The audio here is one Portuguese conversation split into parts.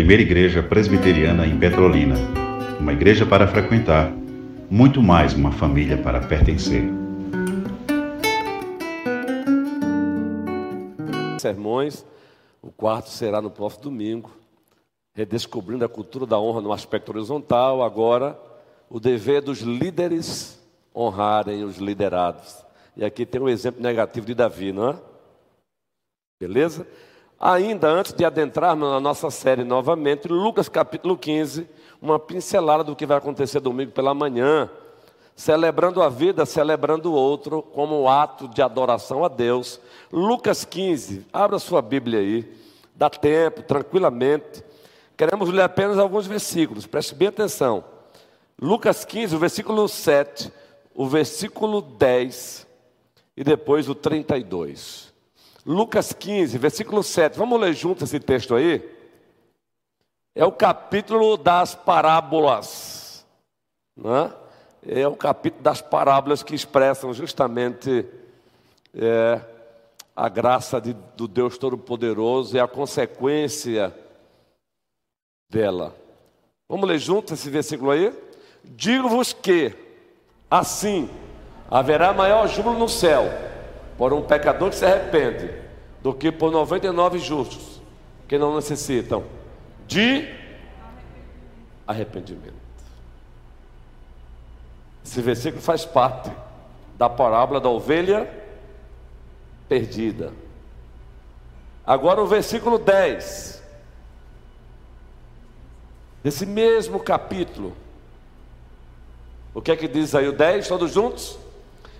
primeira igreja presbiteriana em Petrolina. Uma igreja para frequentar, muito mais uma família para pertencer. Sermões, o quarto será no próximo domingo, redescobrindo a cultura da honra no aspecto horizontal. Agora, o dever dos líderes honrarem os liderados. E aqui tem um exemplo negativo de Davi, não é? Beleza? Ainda antes de adentrarmos na nossa série novamente, Lucas capítulo 15, uma pincelada do que vai acontecer domingo pela manhã, celebrando a vida, celebrando o outro, como um ato de adoração a Deus. Lucas 15, abra sua Bíblia aí, dá tempo, tranquilamente. Queremos ler apenas alguns versículos, preste bem atenção. Lucas 15, o versículo 7, o versículo 10 e depois o 32. Lucas 15, versículo 7. Vamos ler junto esse texto aí? É o capítulo das parábolas. Né? É o capítulo das parábolas que expressam justamente é, a graça de, do Deus Todo-Poderoso e a consequência dela. Vamos ler junto esse versículo aí? Digo-vos que, assim, haverá maior júbilo no céu por um pecador que se arrepende, do que por 99 justos que não necessitam de arrependimento. Esse versículo faz parte da parábola da ovelha perdida. Agora o versículo 10, desse mesmo capítulo. O que é que diz aí o 10, todos juntos?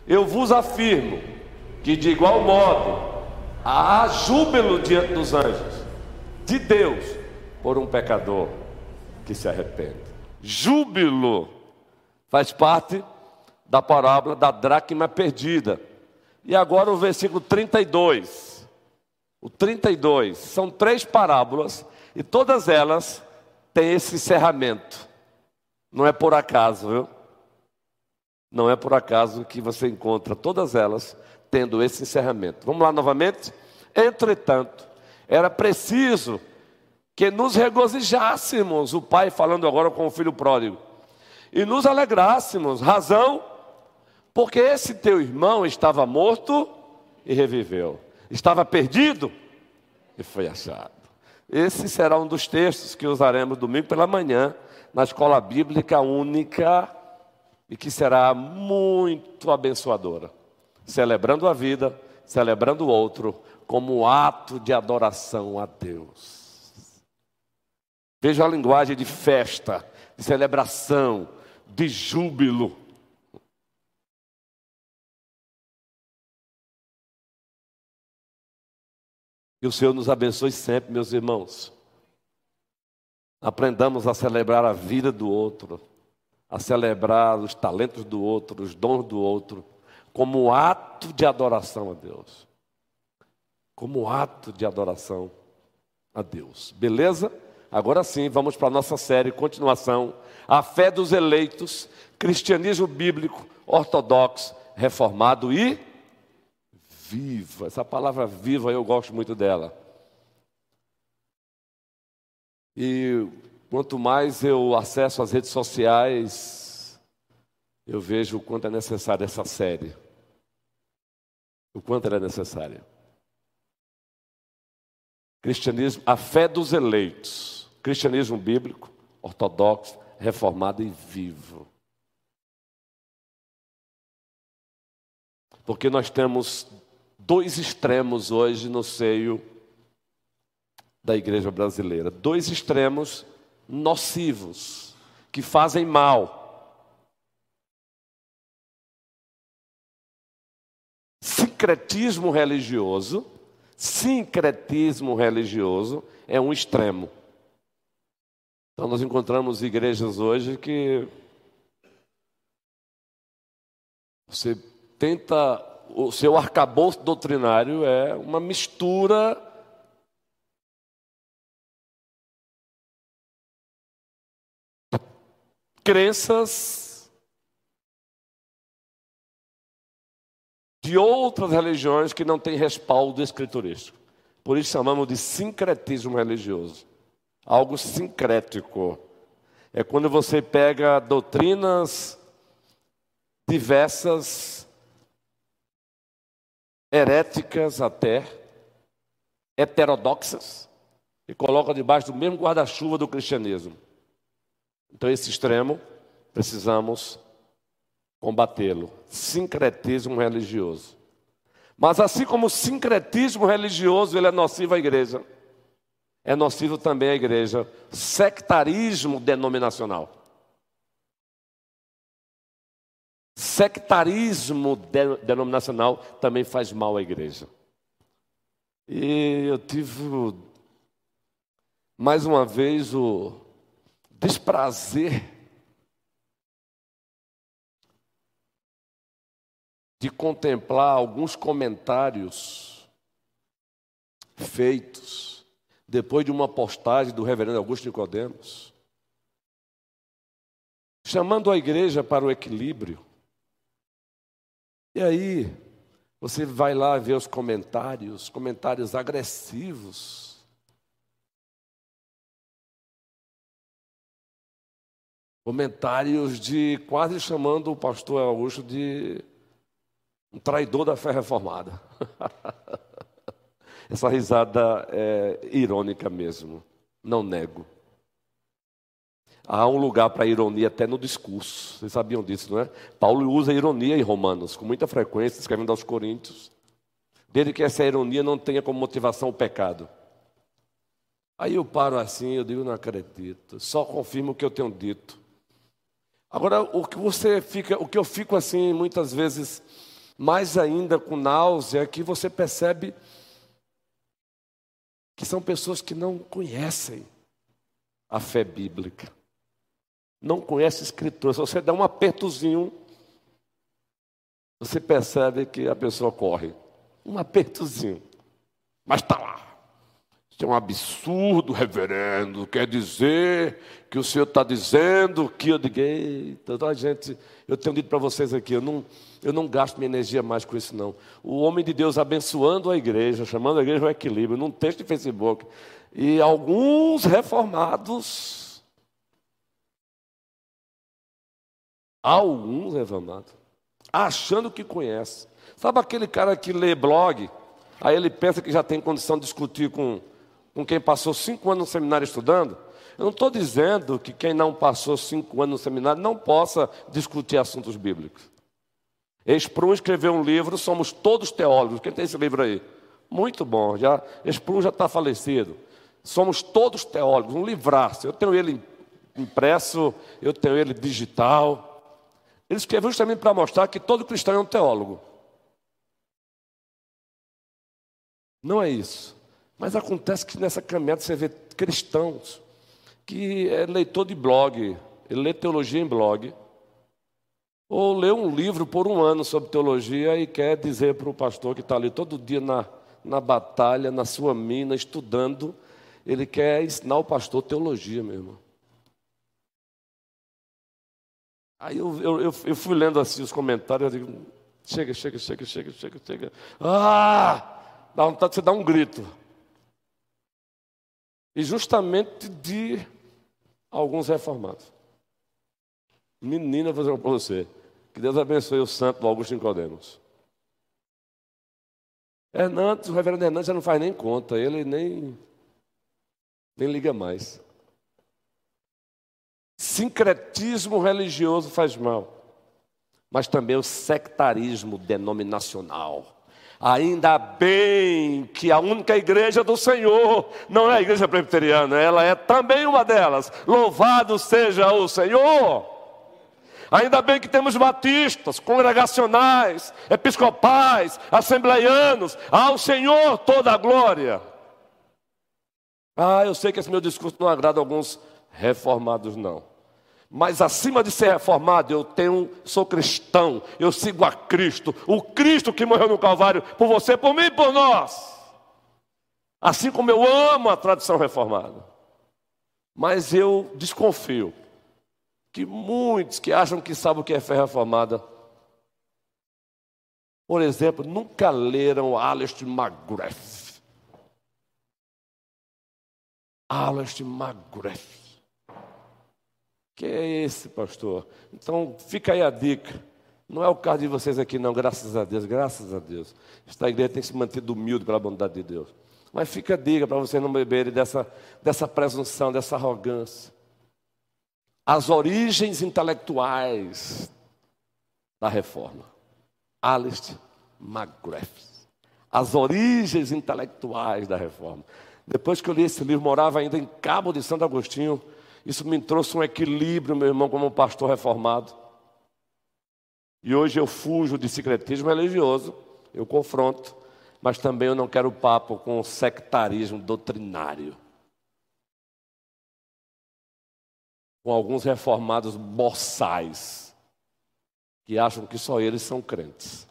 Eu vos afirmo que de igual modo há júbilo diante dos anjos de Deus por um pecador que se arrepende. Júbilo faz parte da parábola da dracma perdida. E agora o versículo 32. O 32 são três parábolas e todas elas têm esse encerramento. Não é por acaso, viu? Não é por acaso que você encontra todas elas tendo esse encerramento. Vamos lá novamente? Entretanto, era preciso que nos regozijássemos, o pai falando agora com o filho pródigo, e nos alegrássemos, razão, porque esse teu irmão estava morto e reviveu, estava perdido e foi achado. Esse será um dos textos que usaremos domingo pela manhã na escola bíblica única e que será muito abençoadora celebrando a vida, celebrando o outro, como ato de adoração a Deus. Veja a linguagem de festa, de celebração, de júbilo. Que o Senhor nos abençoe sempre, meus irmãos. Aprendamos a celebrar a vida do outro, a celebrar os talentos do outro, os dons do outro como ato de adoração a Deus. Como ato de adoração a Deus. Beleza? Agora sim, vamos para a nossa série, continuação. A fé dos eleitos, cristianismo bíblico, ortodoxo, reformado e viva. Essa palavra viva eu gosto muito dela. E quanto mais eu acesso as redes sociais, eu vejo o quanto é necessária essa série. O quanto ela é necessária. Cristianismo, a fé dos eleitos. Cristianismo bíblico, ortodoxo, reformado e vivo. Porque nós temos dois extremos hoje no seio da igreja brasileira. Dois extremos nocivos, que fazem mal. Sincretismo religioso, sincretismo religioso é um extremo. Então nós encontramos igrejas hoje que você tenta, o seu arcabouço doutrinário é uma mistura crenças de outras religiões que não têm respaldo escriturístico. Por isso chamamos de sincretismo religioso. algo sincrético. É quando você pega doutrinas diversas, heréticas até, heterodoxas, e coloca debaixo do mesmo guarda-chuva do cristianismo. Então, esse extremo, precisamos combatê-lo. Sincretismo religioso. Mas assim como o sincretismo religioso ele é nocivo à igreja, é nocivo também à igreja sectarismo denominacional. Sectarismo de, denominacional também faz mal à igreja. E eu tive mais uma vez o desprazer de contemplar alguns comentários feitos depois de uma postagem do reverendo Augusto Nicodemos, chamando a igreja para o equilíbrio. E aí, você vai lá ver os comentários, comentários agressivos. Comentários de quase chamando o pastor Augusto de um traidor da fé reformada. Essa risada é irônica mesmo, não nego. Há um lugar para ironia até no discurso. Vocês sabiam disso, não é? Paulo usa ironia em Romanos, com muita frequência, escrevendo aos Coríntios. Desde que essa ironia não tenha como motivação o pecado. Aí eu paro assim, eu digo, não acredito. Só confirmo o que eu tenho dito. Agora, o que você fica, o que eu fico assim, muitas vezes mais ainda com náusea, que você percebe que são pessoas que não conhecem a fé bíblica. Não conhecem escritura. Se você dá um apertozinho, você percebe que a pessoa corre. Um apertozinho. Mas está lá. Isso é um absurdo, reverendo. Quer dizer que o senhor está dizendo que eu digo, toda a gente, eu tenho dito para vocês aqui, eu não, eu não gasto minha energia mais com isso, não. O homem de Deus abençoando a igreja, chamando a igreja ao equilíbrio, num texto de Facebook. E alguns reformados, alguns reformados, achando que conhece. Sabe aquele cara que lê blog, aí ele pensa que já tem condição de discutir com, com quem passou cinco anos no seminário estudando? Eu não estou dizendo que quem não passou cinco anos no seminário não possa discutir assuntos bíblicos. Sprum escreveu um livro, Somos Todos Teólogos. Quem tem esse livro aí? Muito bom. Já, Sprum já está falecido. Somos todos teólogos, um livraço. Eu tenho ele impresso, eu tenho ele digital. Ele escreveu justamente para mostrar que todo cristão é um teólogo. Não é isso. Mas acontece que nessa caminhada você vê cristãos que é leitor de blog, ele lê teologia em blog, ou lê um livro por um ano sobre teologia e quer dizer para o pastor que está ali todo dia na, na batalha, na sua mina, estudando, ele quer ensinar o pastor teologia mesmo. Aí eu, eu, eu, fui lendo assim os comentários, eu digo, chega, chega, chega, chega, chega, chega. Ah! Dá vontade de você dar um grito. E justamente de alguns reformados. Menina, vou dizer para você. Que Deus abençoe o santo do Augusto Nicodemos. Hernandes, o reverendo Hernandes já não faz nem conta, ele nem, nem liga mais. Sincretismo religioso faz mal, mas também o sectarismo denominacional. Ainda bem que a única igreja do Senhor não é a igreja presbiteriana, ela é também uma delas. Louvado seja o Senhor! Ainda bem que temos batistas, congregacionais, episcopais, assembleianos. Ao Senhor toda a glória. Ah, eu sei que esse meu discurso não agrada a alguns reformados, não. Mas acima de ser reformado, eu tenho, sou cristão, eu sigo a Cristo, o Cristo que morreu no Calvário por você, por mim e por nós. Assim como eu amo a tradição reformada. Mas eu desconfio que muitos que acham que sabem o que é fé reformada, por exemplo, nunca leram Alistair McGrath. Alistair McGrath. Que é esse, pastor? Então, fica aí a dica. Não é o caso de vocês aqui, não, graças a Deus, graças a Deus. Esta igreja tem se manter humilde pela bondade de Deus. Mas fica a dica para vocês não beberem dessa, dessa presunção, dessa arrogância. As origens intelectuais da reforma. Alistair McGrath. As origens intelectuais da reforma. Depois que eu li esse livro, morava ainda em Cabo de Santo Agostinho. Isso me trouxe um equilíbrio, meu irmão, como pastor reformado. E hoje eu fujo de secretismo religioso, eu confronto, mas também eu não quero papo com sectarismo doutrinário. Com alguns reformados boçais, que acham que só eles são crentes.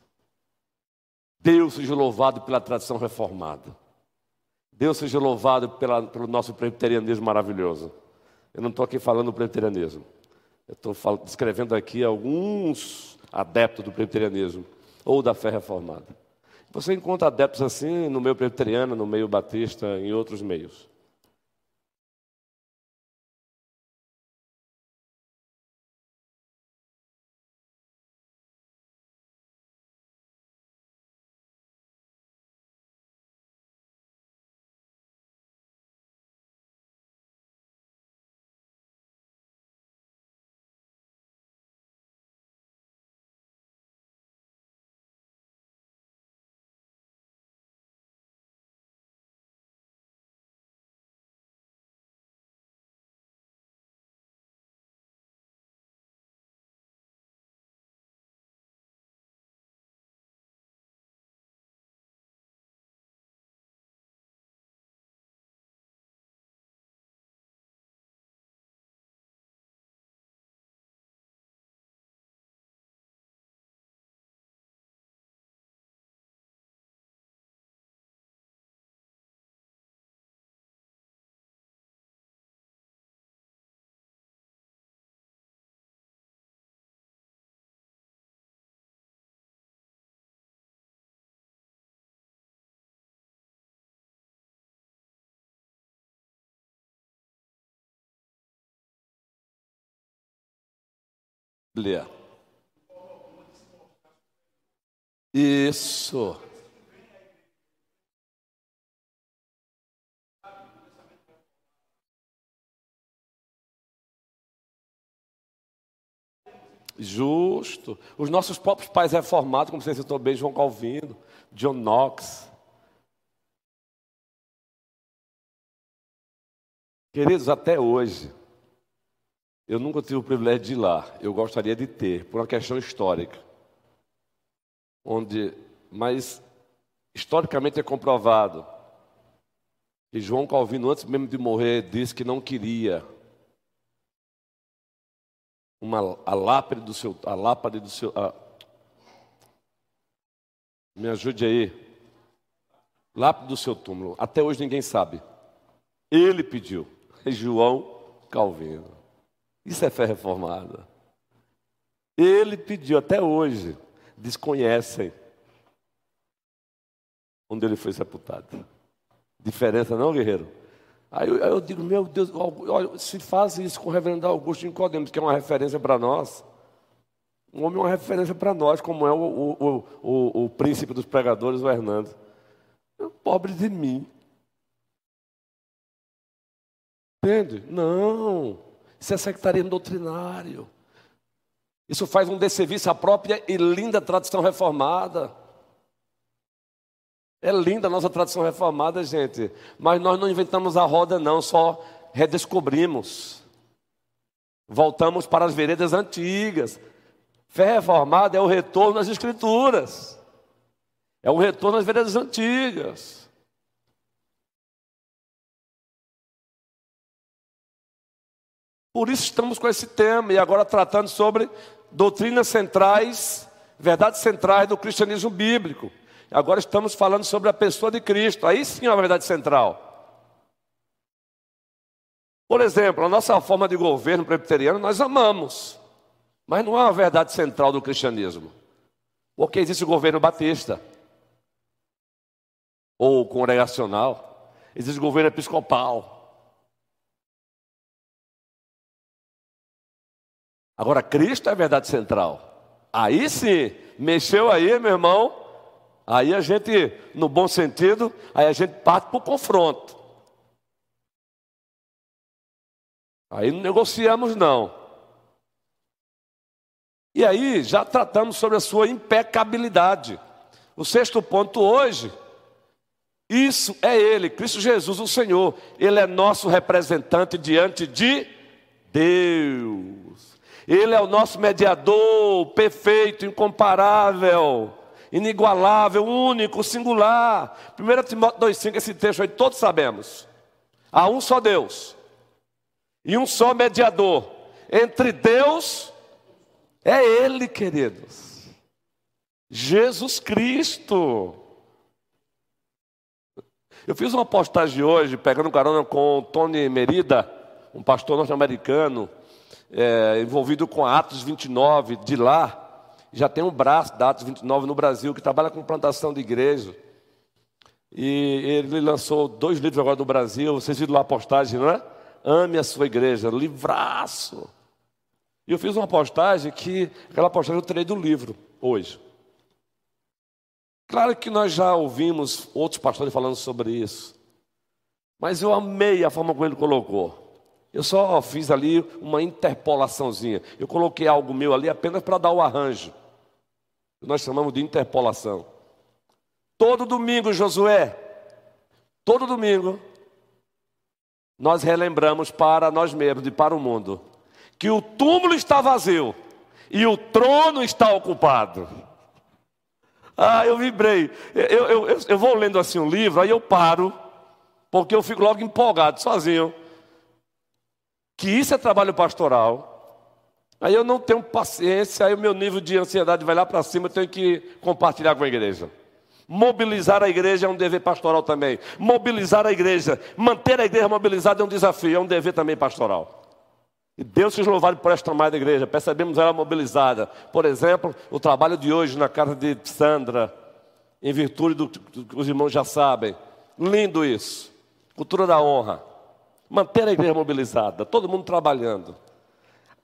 Deus seja louvado pela tradição reformada. Deus seja louvado pela, pelo nosso presbiterianismo maravilhoso. Eu não estou aqui falando do presbiterianismo. Eu estou descrevendo aqui alguns adeptos do presbiterianismo ou da fé reformada. Você encontra adeptos assim no meio presbiteriano, no meio batista, em outros meios. Bíblia. Isso. Justo. Os nossos próprios pais reformados, como você citou bem, João Calvino, John Knox. Queridos, até hoje, eu nunca tive o privilégio de ir lá. Eu gostaria de ter, por uma questão histórica. Onde, mas historicamente é comprovado que João Calvino, antes mesmo de morrer, disse que não queria uma, a lápide do seu, a lápide do seu, a, me ajude aí, lápide do seu túmulo. Até hoje ninguém sabe. Ele pediu, João Calvino. Isso é fé reformada. Ele pediu até hoje, desconhecem onde ele foi sepultado. Diferença não, guerreiro? Aí eu, aí eu digo, meu Deus, se faz isso com o reverendo Augusto Nicodemos, que é uma referência para nós. Um homem é uma referência para nós, como é o, o, o, o, príncipe dos pregadores, o Hernando. Pobre de mim. Entende? Não. Isso é sectarismo doutrinário. Isso faz um desserviço à própria e linda tradição reformada. É linda a nossa tradição reformada, gente. Mas nós não inventamos a roda, não, só redescobrimos. Voltamos para as veredas antigas. Fé reformada é o retorno às Escrituras. É o retorno às veredas antigas. Por isso estamos com esse tema e agora tratando sobre doutrinas centrais, verdades centrais do cristianismo bíblico. Agora estamos falando sobre a pessoa de Cristo. Aí sim é uma verdade central. Por exemplo, a nossa forma de governo presbiteriano nós amamos, mas não é uma verdade central do cristianismo. Porque existe o governo batista, ou congregacional, existe o governo episcopal, Agora, Cristo é a verdade central. Aí sim, mexeu aí, meu irmão. Aí a gente, no bom sentido, aí a gente parte para o confronto. Aí não negociamos, não. E aí já tratamos sobre a sua impecabilidade. O sexto ponto hoje, isso é Ele, Cristo Jesus, o Senhor. Ele é nosso representante diante de Deus. Ele é o nosso mediador perfeito, incomparável, inigualável, único, singular. 1 Timóteo 2,5, esse texto aí todos sabemos. Há um só Deus e um só mediador entre Deus, é Ele, queridos. Jesus Cristo. Eu fiz uma postagem hoje, pegando carona com Tony Merida, um pastor norte-americano, é, envolvido com Atos 29 de lá, já tem um braço da Atos 29 no Brasil, que trabalha com plantação de igreja. E ele lançou dois livros agora no Brasil, vocês viram lá a postagem, não é? Ame a sua igreja, livraço. E eu fiz uma postagem que, aquela postagem eu tirei do livro, hoje. Claro que nós já ouvimos outros pastores falando sobre isso. Mas eu amei a forma como ele colocou. Eu só fiz ali uma interpolaçãozinha. Eu coloquei algo meu ali apenas para dar o arranjo. Nós chamamos de interpolação. Todo domingo, Josué, todo domingo, nós relembramos para nós mesmos e para o mundo que o túmulo está vazio e o trono está ocupado. Ah, eu vibrei. Eu, eu, eu, eu vou lendo assim um livro, aí eu paro, porque eu fico logo empolgado, sozinho que isso é trabalho pastoral, aí eu não tenho paciência, aí o meu nível de ansiedade vai lá para cima, eu tenho que compartilhar com a igreja. Mobilizar a igreja é um dever pastoral também. Mobilizar a igreja, manter a igreja mobilizada é um desafio, é um dever também pastoral. E Deus seja louvado por esta amada igreja. Percebemos ela mobilizada. Por exemplo, o trabalho de hoje na casa de Sandra, em virtude do que os irmãos já sabem. Lindo isso. Cultura da honra. Manter a igreja mobilizada, todo mundo trabalhando.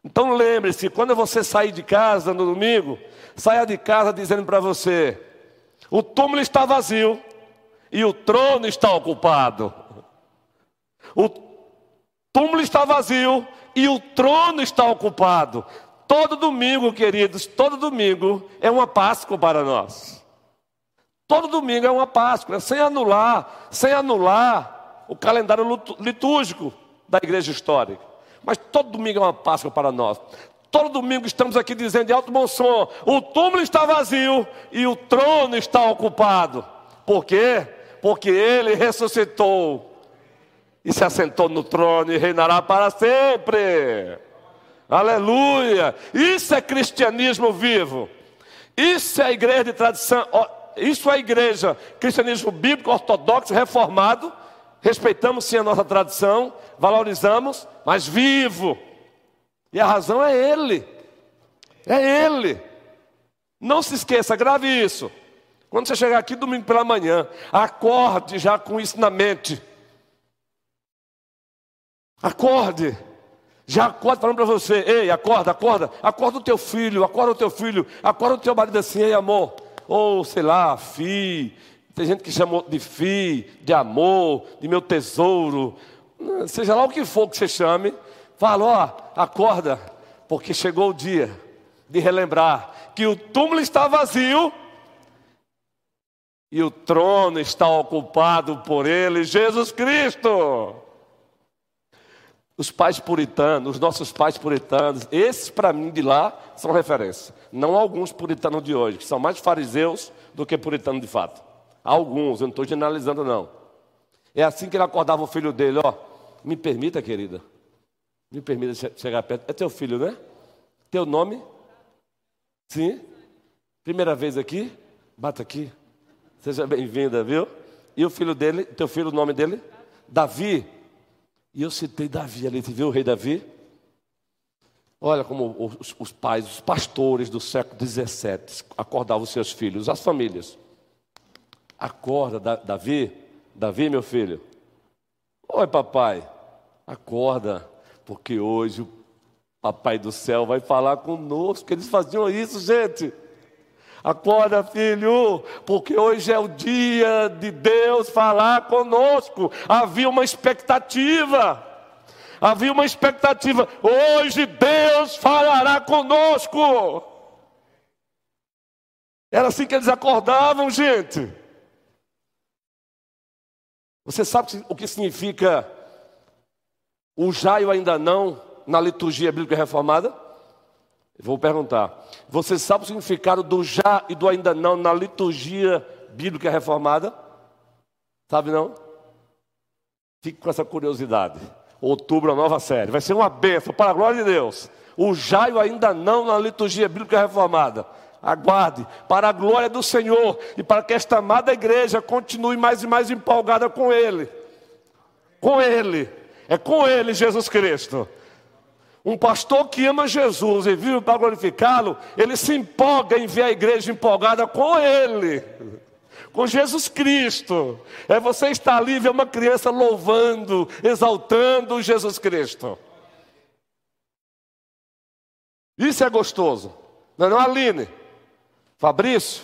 Então lembre-se, quando você sair de casa no domingo, saia de casa dizendo para você: o túmulo está vazio e o trono está ocupado. O túmulo está vazio e o trono está ocupado. Todo domingo, queridos, todo domingo é uma Páscoa para nós. Todo domingo é uma Páscoa, sem anular, sem anular o calendário litúrgico da igreja histórica. Mas todo domingo é uma Páscoa para nós. Todo domingo estamos aqui dizendo de alto bom som: o túmulo está vazio e o trono está ocupado. Por quê? Porque ele ressuscitou e se assentou no trono e reinará para sempre. Aleluia! Isso é cristianismo vivo. Isso é a igreja de tradição. Isso é a igreja, cristianismo bíblico, ortodoxo, reformado Respeitamos sim a nossa tradição, valorizamos, mas vivo. E a razão é Ele. É Ele. Não se esqueça, grave isso. Quando você chegar aqui domingo pela manhã, acorde já com isso na mente. Acorde. Já acorde falando para você, ei, acorda, acorda, acorda o teu filho, acorda o teu filho, acorda o teu marido assim, ei amor, ou sei lá, filho, tem gente que chamou de fi, de amor, de meu tesouro. Seja lá o que for que você chame, fala, ó, acorda, porque chegou o dia de relembrar que o túmulo está vazio e o trono está ocupado por ele, Jesus Cristo. Os pais puritanos, os nossos pais puritanos, esses para mim de lá são referência. Não alguns puritanos de hoje, que são mais fariseus do que puritanos de fato. Alguns, eu não estou generalizando, não. É assim que ele acordava o filho dele, ó. Me permita, querida. Me permita chegar perto. É teu filho, né? Teu nome? Sim? Primeira vez aqui? Bata aqui. Seja bem-vinda, viu? E o filho dele, teu filho, o nome dele? Davi. E eu citei Davi ali, você viu o rei Davi? Olha como os, os pais, os pastores do século XVII acordavam seus filhos, as famílias. Acorda, Davi, Davi, meu filho. Oi, papai. Acorda, porque hoje o Papai do céu vai falar conosco. Eles faziam isso, gente. Acorda, filho, porque hoje é o dia de Deus falar conosco. Havia uma expectativa. Havia uma expectativa. Hoje Deus falará conosco. Era assim que eles acordavam, gente. Você sabe o que significa o jaio ainda não na liturgia bíblica reformada? Vou perguntar. Você sabe o significado do já e do ainda não na liturgia bíblica reformada? Sabe não? Fique com essa curiosidade. Outubro, a nova série. Vai ser uma bênção, para a glória de Deus. O jaio ainda não na liturgia bíblica reformada. Aguarde, para a glória do Senhor e para que esta amada igreja continue mais e mais empolgada com Ele. Com Ele. É com Ele, Jesus Cristo. Um pastor que ama Jesus e vive para glorificá-lo, ele se empolga em ver a igreja empolgada com Ele, com Jesus Cristo. É você estar ali e ver uma criança louvando, exaltando Jesus Cristo. Isso é gostoso. Não é não, Aline? Fabrício?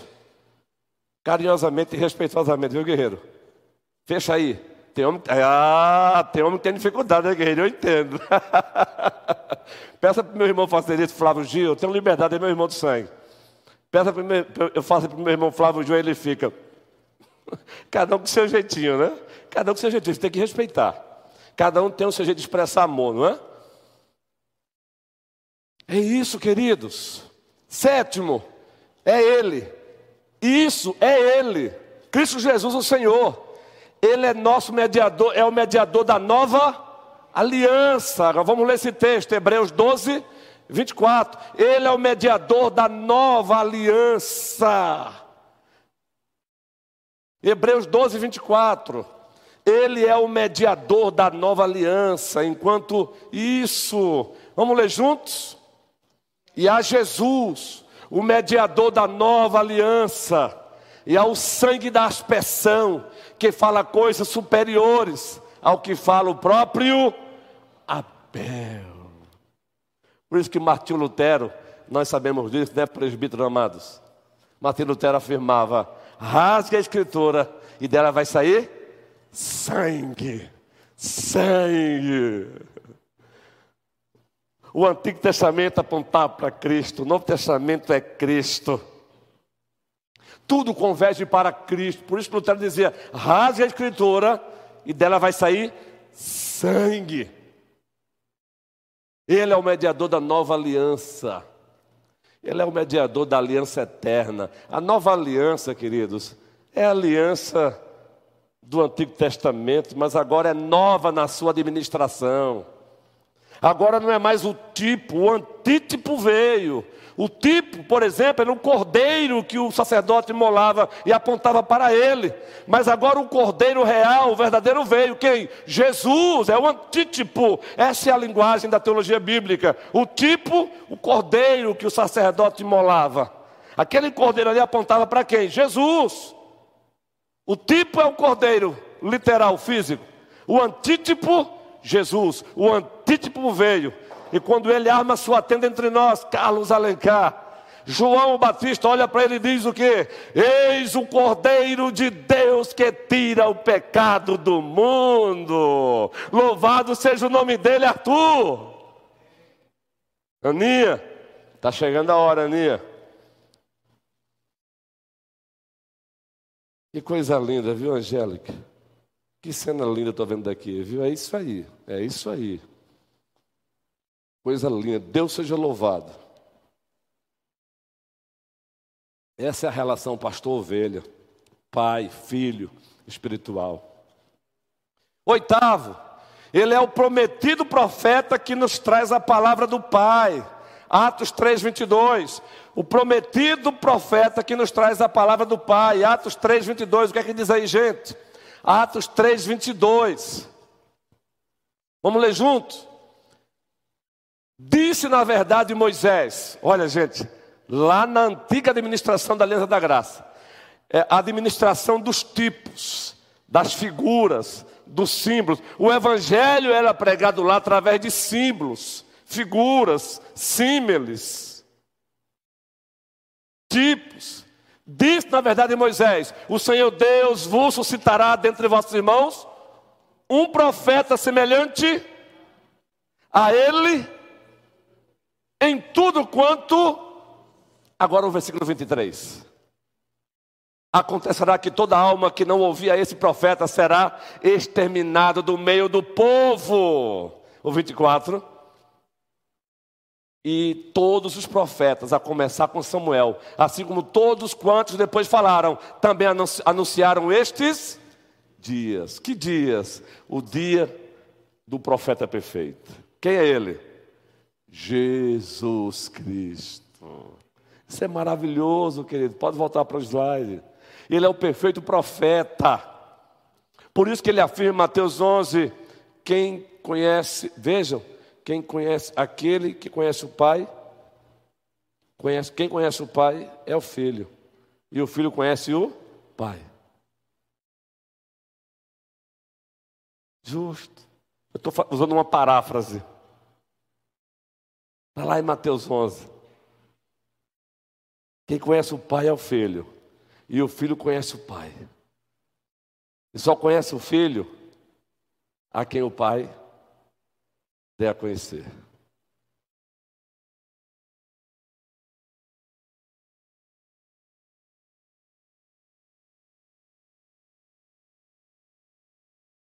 Carinhosamente e respeitosamente, viu, guerreiro? Fecha aí. Tem homem, ah, tem homem que tem dificuldade, né, guerreiro? Eu entendo. Peça para o meu irmão fazer isso, Flávio Gil. Eu tenho liberdade, é meu irmão do sangue. Peça para eu faço para o meu irmão Flávio Gil, ele fica. Cada um com seu jeitinho, né? Cada um com seu jeitinho, você tem que respeitar. Cada um tem o seu jeito de expressar amor, não é? É isso, queridos. Sétimo, é Ele. Isso é Ele. Cristo Jesus, o Senhor. Ele é nosso mediador, é o mediador da nova aliança. Agora vamos ler esse texto, Hebreus 12, 24. Ele é o mediador da nova aliança. Hebreus 12, 24. Ele é o mediador da nova aliança. Enquanto isso, vamos ler juntos? E a Jesus, o mediador da nova aliança, e ao sangue da aspersão, que fala coisas superiores ao que fala o próprio Abel. Por isso que Martinho Lutero, nós sabemos disso, né, presbítero amados? Martinho Lutero afirmava: rasgue a escritura e dela vai sair sangue, sangue. O Antigo Testamento apontava para Cristo, o Novo Testamento é Cristo tudo converge para Cristo. Por isso Lutero dizia: rasgue a escritura e dela vai sair sangue. Ele é o mediador da nova aliança. Ele é o mediador da aliança eterna. A nova aliança, queridos, é a aliança do Antigo Testamento, mas agora é nova na sua administração. Agora não é mais o tipo, o antítipo veio. O tipo, por exemplo, era um cordeiro que o sacerdote molava e apontava para ele. Mas agora o cordeiro real, o verdadeiro veio. Quem? Jesus, é o antítipo. Essa é a linguagem da teologia bíblica. O tipo, o cordeiro que o sacerdote molava. Aquele cordeiro ali apontava para quem? Jesus. O tipo é o cordeiro, literal, físico. O antítipo, Jesus. O antítipo veio. E quando ele arma sua tenda entre nós, Carlos Alencar, João Batista olha para ele e diz o que? Eis o Cordeiro de Deus que tira o pecado do mundo. Louvado seja o nome dele, Arthur. Aninha, está chegando a hora, Aninha. Que coisa linda, viu, Angélica? Que cena linda estou vendo daqui, viu? É isso aí, é isso aí. Coisa linda, Deus seja louvado. Essa é a relação pastor-ovelha, pai, filho espiritual. Oitavo, ele é o prometido profeta que nos traz a palavra do Pai. Atos 3, 22. O prometido profeta que nos traz a palavra do Pai. Atos 3, 22. O que é que diz aí, gente? Atos 3, 22. Vamos ler juntos? Disse na verdade Moisés: olha, gente, lá na antiga administração da Aliança da Graça, é a administração dos tipos, das figuras, dos símbolos. O evangelho era pregado lá através de símbolos, figuras, símiles, tipos. Diz, na verdade, Moisés: O Senhor Deus vos suscitará dentre vossos irmãos um profeta semelhante a ele em tudo quanto. Agora o versículo 23. Acontecerá que toda alma que não ouvir a esse profeta será exterminada do meio do povo. O 24. E todos os profetas, a começar com Samuel, assim como todos quantos depois falaram, também anunciaram estes dias. Que dias? O dia do profeta perfeito. Quem é ele? Jesus Cristo. Isso é maravilhoso, querido. Pode voltar para o slide. Ele é o perfeito profeta. Por isso que ele afirma em Mateus 11: quem conhece, vejam, quem conhece aquele que conhece o Pai, conhece, quem conhece o Pai é o Filho, e o Filho conhece o Pai. Justo. Eu estou usando uma paráfrase. Está lá em Mateus 11. Quem conhece o Pai é o Filho e o filho conhece o pai. E só conhece o filho a quem o pai der a conhecer.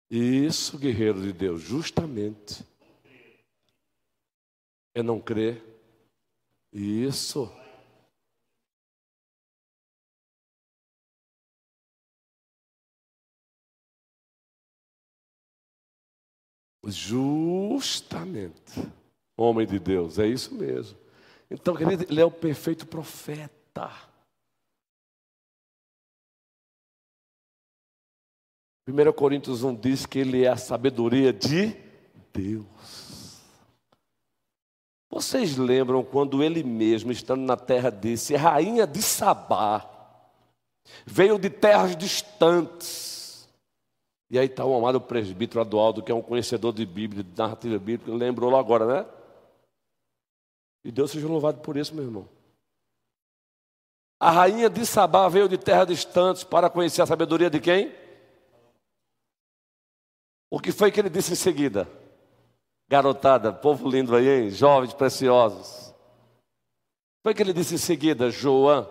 Isso, guerreiro de Deus, justamente é não crer. Isso. Justamente. Homem de Deus, é isso mesmo. Então, querido, ele é o perfeito profeta. 1 Coríntios 1 diz que ele é a sabedoria de Deus. Vocês lembram quando ele mesmo, estando na terra, disse: Rainha de Sabá, veio de terras distantes e aí está o amado presbítero Adualdo, que é um conhecedor de Bíblia, de narrativa bíblica, lembrou lá agora, né? E Deus seja louvado por isso, meu irmão. A rainha de Sabá veio de terras distantes para conhecer a sabedoria de quem? O que foi que ele disse em seguida? Garotada, povo lindo aí, hein? Jovens preciosos. Foi que ele disse em seguida, João,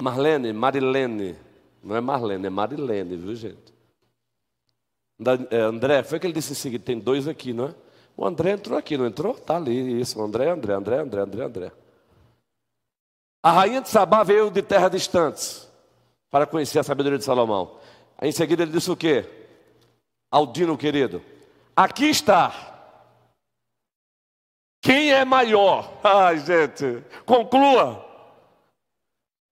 Marlene, Marilene, não é Marlene, é Marilene, viu gente? É, André, foi que ele disse assim, tem dois aqui, não é? O André entrou aqui, não entrou? Está ali, isso, André, André, André, André, André, André. A rainha de Sabá veio de terras distantes para conhecer a sabedoria de Salomão. Em seguida ele disse o quê? Aldino querido, aqui está. Quem é maior? Ai, gente, conclua.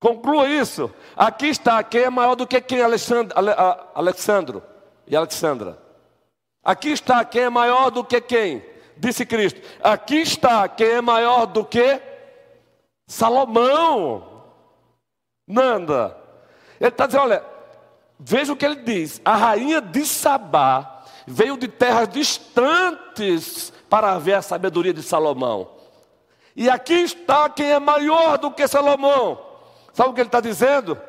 Conclua isso. Aqui está quem é maior do que quem, Alexandre, Alexandro e Alexandra. Aqui está quem é maior do que quem? Disse Cristo. Aqui está quem é maior do que Salomão. Nanda. Ele está dizendo: olha, veja o que ele diz. A rainha de Sabá veio de terras distantes para ver a sabedoria de Salomão. E aqui está quem é maior do que Salomão. Sabe o que ele está dizendo?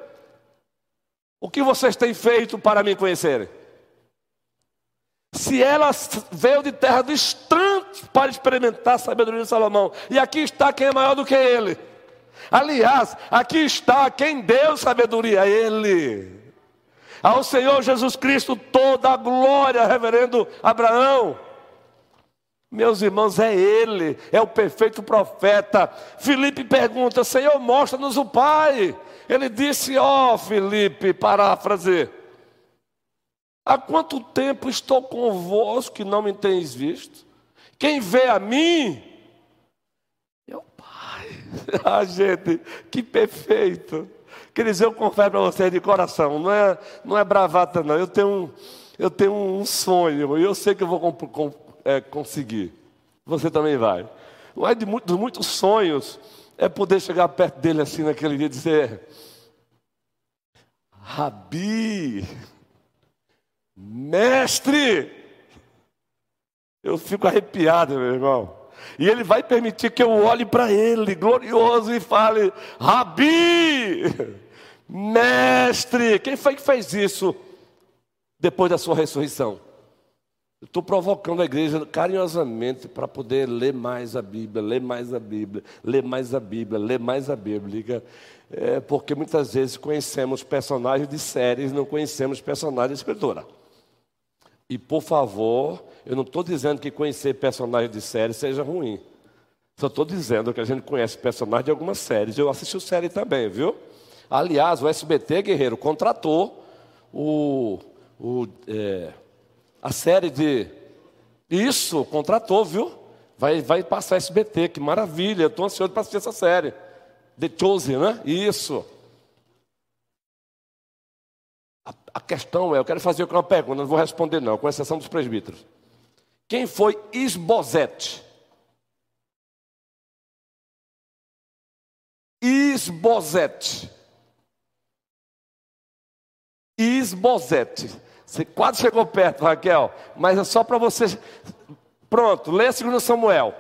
O que vocês têm feito para me conhecerem? Se ela veio de terra distante para experimentar a sabedoria de Salomão, e aqui está quem é maior do que ele. Aliás, aqui está quem deu sabedoria a ele. Ao Senhor Jesus Cristo toda a glória, reverendo Abraão. Meus irmãos, é Ele, é o perfeito profeta. Filipe pergunta: Senhor, mostra-nos o Pai. Ele disse: Ó oh, Filipe, paráfrase. Há quanto tempo estou convosco que não me tens visto? Quem vê a mim? Meu Pai. ah, gente, que perfeito. Quer dizer, eu confesso para vocês de coração, não é, não é bravata, não. Eu tenho um, eu tenho um sonho, e eu sei que eu vou é, conseguir. Você também vai. Um de muitos, muitos sonhos é poder chegar perto dele assim naquele dia e dizer: Rabi, mestre. Eu fico arrepiado, meu irmão. E ele vai permitir que eu olhe para ele, glorioso, e fale: Rabi, mestre. Quem foi que fez isso depois da sua ressurreição? Estou provocando a igreja carinhosamente para poder ler mais a Bíblia, ler mais a Bíblia, ler mais a Bíblia, ler mais a Bíblia. É porque muitas vezes conhecemos personagens de séries, não conhecemos personagens de escritura. E por favor, eu não estou dizendo que conhecer personagens de série seja ruim. Só estou dizendo que a gente conhece personagens de algumas séries. Eu assisti série também, viu? Aliás, o SBT Guerreiro contratou o, o é, a série de. Isso, contratou, viu? Vai, vai passar SBT, que maravilha. Estou ansioso para assistir essa série. The Chosen, né? Isso. A, a questão é, eu quero fazer uma pergunta, não vou responder não, com exceção dos presbíteros. Quem foi Isbosete? Isbosete. Isbosete. Você quase chegou perto, Raquel, mas é só para você. Pronto, lê a 2 Samuel.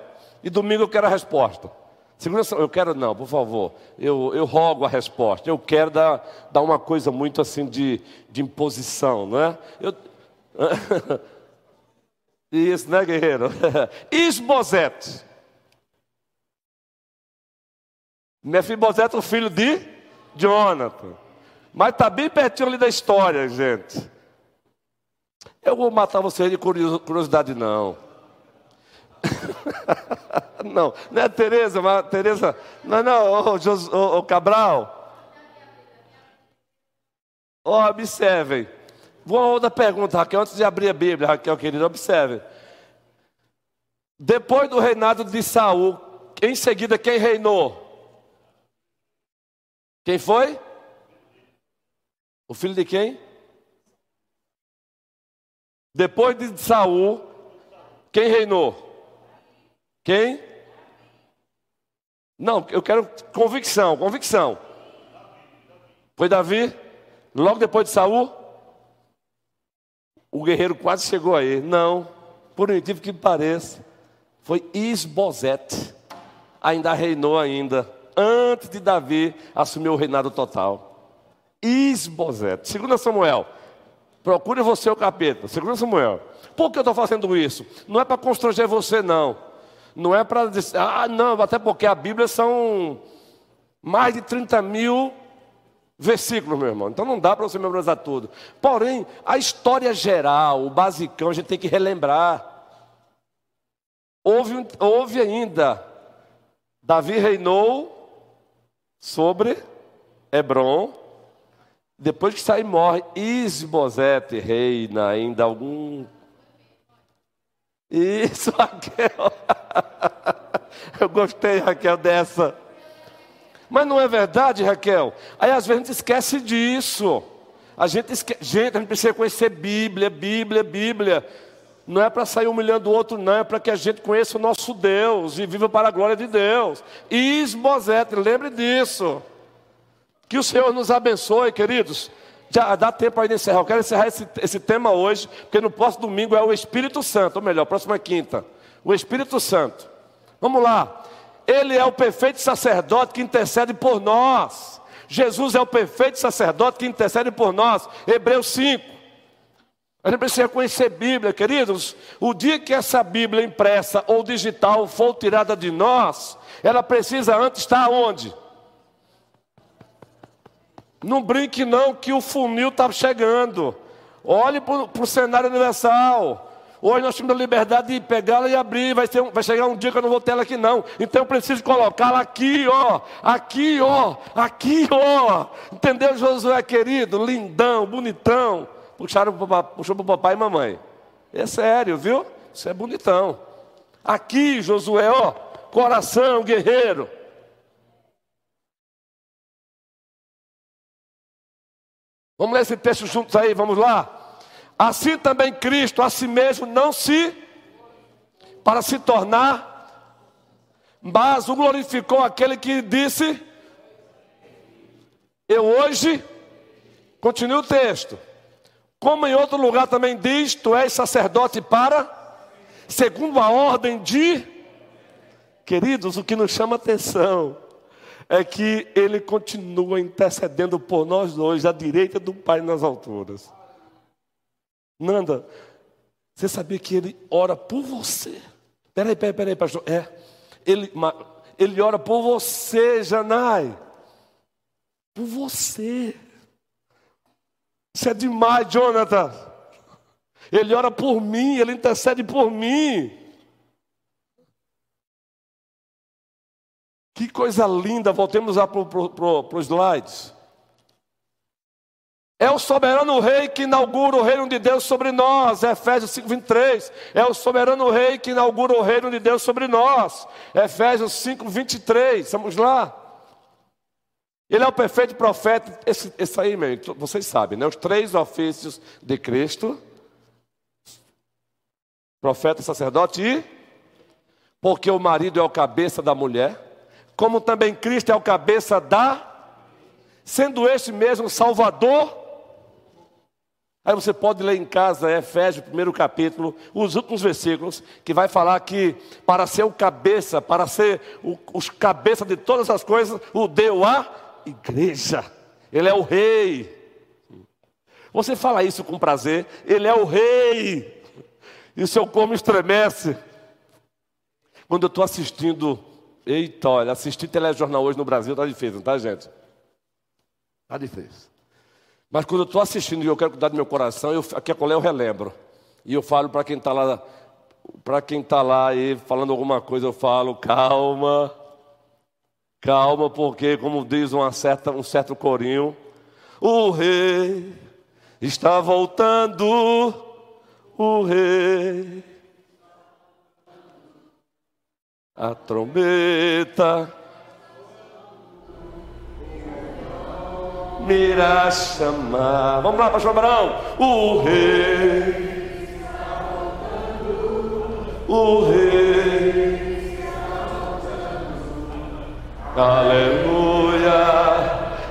E domingo eu quero a resposta. Segunda, eu quero não, por favor. Eu, eu rogo a resposta. Eu quero dar, dar uma coisa muito assim de, de imposição, não é? Eu... Isso, né, guerreiro? Isbosete. Mefibosete, o filho de Jonathan. Mas está bem pertinho ali da história, gente. Eu vou matar você de curiosidade, não. não, não é Tereza, mas Tereza, não, não, ô, Cabral. Oh, observem. Vou a outra pergunta, Raquel, antes de abrir a Bíblia, Raquel, querida, observe. Depois do reinado de Saul, em seguida quem reinou? Quem foi? O filho de quem? Depois de Saul, quem reinou? Quem? Não, eu quero convicção, convicção. Foi Davi? Logo depois de Saul? O guerreiro quase chegou aí. Não, por incrível que pareça, foi Isbosete. Ainda reinou ainda, antes de Davi assumir o reinado total. Isbosete. Segundo Samuel, Procure você o capeta. Segunda Samuel. Por que eu estou fazendo isso? Não é para constranger você, não. Não é para dizer, ah, não, até porque a Bíblia são mais de 30 mil versículos, meu irmão. Então não dá para você memorizar tudo. Porém, a história geral, o basicão, a gente tem que relembrar. Houve, houve ainda. Davi reinou sobre Hebron depois que sai morre, Isbosete reina ainda algum. Isso, Raquel. Eu gostei, Raquel, dessa. Mas não é verdade, Raquel? Aí às vezes a gente esquece disso. A gente esquece. Gente, a gente precisa conhecer Bíblia, Bíblia, Bíblia. Não é para sair humilhando o outro, não, é para que a gente conheça o nosso Deus e viva para a glória de Deus. Isbosete, lembre disso. Que o Senhor nos abençoe, queridos. Já dá tempo aí de encerrar. Eu quero encerrar esse, esse tema hoje, porque no próximo domingo é o Espírito Santo, ou melhor, próxima quinta. O Espírito Santo. Vamos lá. Ele é o perfeito sacerdote que intercede por nós. Jesus é o perfeito sacerdote que intercede por nós. Hebreus 5. A gente precisa conhecer Bíblia, queridos. O dia que essa Bíblia impressa ou digital for tirada de nós, ela precisa antes estar onde? Não brinque não que o funil está chegando. Olhe para o cenário universal. Hoje nós temos a liberdade de pegá-la e abrir. Vai, vai, chegar um dia que eu não vou ter ela aqui, não. Então eu preciso colocá-la aqui, ó. Aqui, ó. Aqui, ó. Entendeu, Josué querido? Lindão, bonitão. Puxaram, puxou para o papai e mamãe. É sério, viu? Isso é bonitão. Aqui, Josué, ó. Coração, guerreiro. Vamos ler esse texto juntos aí, vamos lá. Assim também Cristo a si mesmo não se, para se tornar, mas o glorificou aquele que disse, eu hoje, continue o texto, como em outro lugar também diz, tu és sacerdote para, segundo a ordem de. Queridos, o que nos chama atenção é que ele continua intercedendo por nós dois, à direita do Pai nas alturas. Nanda, você sabia que ele ora por você? Peraí, peraí, peraí, pastor. É, ele, ele ora por você, Janai. Por você. Isso é demais, Jonathan. Ele ora por mim, ele intercede por mim. Que coisa linda, voltemos lá para os slides. É o soberano rei que inaugura o reino de Deus sobre nós, Efésios 5, 23. É o soberano rei que inaugura o reino de Deus sobre nós, Efésios 5, 23. Vamos lá. Ele é o perfeito profeta, esse, esse aí, meu, vocês sabem, né? Os três ofícios de Cristo: profeta, sacerdote e. Porque o marido é o cabeça da mulher, como também Cristo é o cabeça da. Sendo este mesmo Salvador Aí você pode ler em casa Efésios, primeiro capítulo, os últimos versículos, que vai falar que para ser o cabeça, para ser o, os cabeça de todas as coisas, o deu a igreja. Ele é o rei. Você fala isso com prazer, ele é o rei. E seu corpo estremece. Quando eu estou assistindo, eita, olha, assistir telejornal hoje no Brasil está difícil, tá, gente? Está difícil. Mas quando eu estou assistindo e eu quero cuidar do meu coração, eu, aqui a colher eu relembro. E eu falo para quem está lá, para quem está lá e falando alguma coisa, eu falo, calma, calma, porque como diz uma certa, um certo corinho, o rei está voltando, o rei. A trombeta irá chamar. Vamos lá, pastor Abraão. O rei. O rei. Aleluia.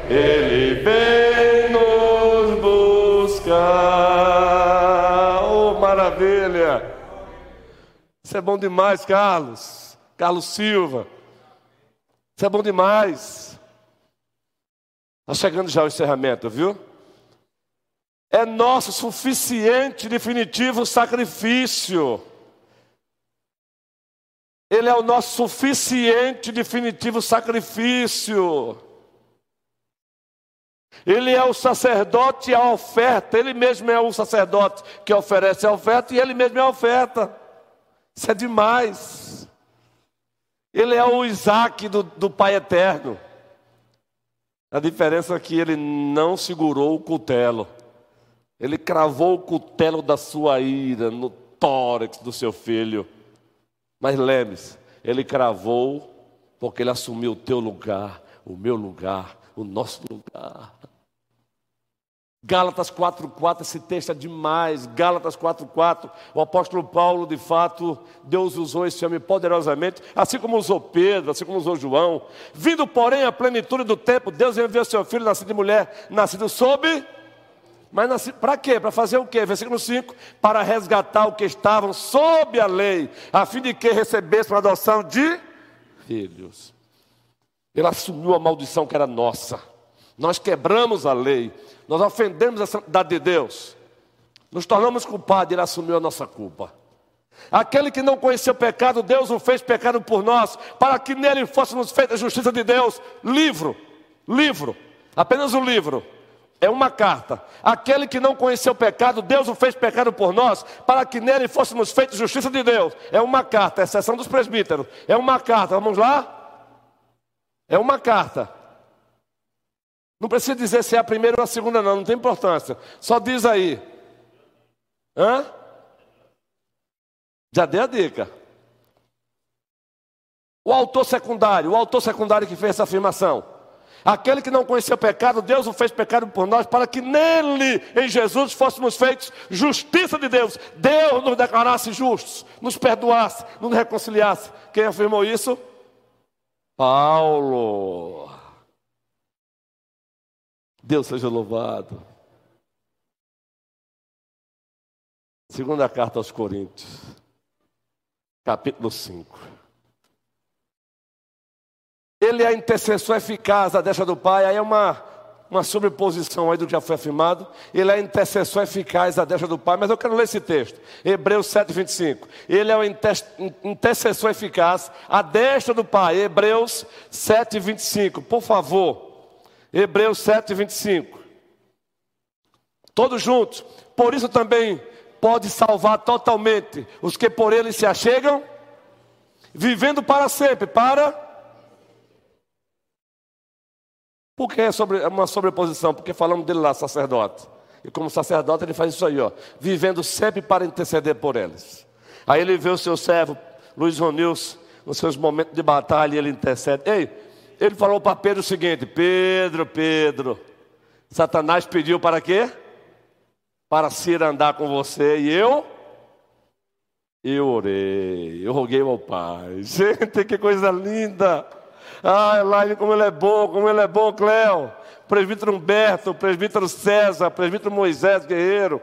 Ele vem nos buscar. Oh, maravilha. Isso é bom demais, Carlos. Carlos Silva. Isso é bom demais. Está chegando já o encerramento, viu? É nosso suficiente, definitivo sacrifício. Ele é o nosso suficiente, definitivo sacrifício. Ele é o sacerdote e a oferta. Ele mesmo é o sacerdote que oferece a oferta e ele mesmo é a oferta. Isso é demais. Ele é o Isaac do, do Pai Eterno. A diferença é que ele não segurou o cutelo. Ele cravou o cutelo da sua ira no tórax do seu filho. Mas lembre-se, ele cravou porque ele assumiu o teu lugar, o meu lugar, o nosso lugar. Gálatas 4,4, esse texto é demais. Gálatas 4,4, o apóstolo Paulo, de fato, Deus usou esse homem poderosamente, assim como usou Pedro, assim como usou João. Vindo, porém, à plenitude do tempo, Deus enviou seu filho, nascido de mulher, nascido sob. Mas para quê? Para fazer o quê? Versículo 5: Para resgatar o que estavam sob a lei, a fim de que recebessem a adoção de filhos. Ele assumiu a maldição que era nossa. Nós quebramos a lei, nós ofendemos a santidade de Deus, nos tornamos culpados, Ele assumiu a nossa culpa. Aquele que não conheceu o pecado, Deus o fez pecado por nós, para que nele fôssemos feitos a justiça de Deus. Livro, livro, apenas um livro, é uma carta. Aquele que não conheceu o pecado, Deus o fez pecado por nós, para que nele fôssemos feitos justiça de Deus. É uma carta, exceção dos presbíteros. É uma carta, vamos lá? É uma carta. Não precisa dizer se é a primeira ou a segunda, não, não tem importância. Só diz aí. Hã? Já dei a dica. O autor secundário, o autor secundário que fez essa afirmação. Aquele que não conhecia o pecado, Deus o fez pecado por nós, para que nele, em Jesus, fôssemos feitos justiça de Deus. Deus nos declarasse justos, nos perdoasse, nos reconciliasse. Quem afirmou isso? Paulo. Deus seja louvado. Segunda carta aos Coríntios. capítulo 5. Ele é a intercessor eficaz da destra do Pai, aí é uma, uma sobreposição aí do que já foi afirmado. Ele é a intercessor eficaz da destra do Pai, mas eu quero ler esse texto, Hebreus 7, 25. Ele é o intercessor eficaz, a destra do Pai, Hebreus 7, 25. Por favor, Hebreus 7, 25. Todos juntos. Por isso também pode salvar totalmente os que por ele se achegam, vivendo para sempre, para. Por que é, sobre, é uma sobreposição? Porque falamos dele lá, sacerdote. E como sacerdote ele faz isso aí, ó, vivendo sempre para interceder por eles. Aí ele vê o seu servo, Luiz Ronils, nos seus momentos de batalha, ele intercede. Ei, ele falou para Pedro o seguinte: Pedro, Pedro, Satanás pediu para quê? para ser andar com você. E eu? Eu orei, eu roguei ao Pai. Gente, que coisa linda! Ai, Laine, como ele é bom, como ele é bom, Cléo. Presbítero Humberto, presbítero César, presbítero Moisés Guerreiro,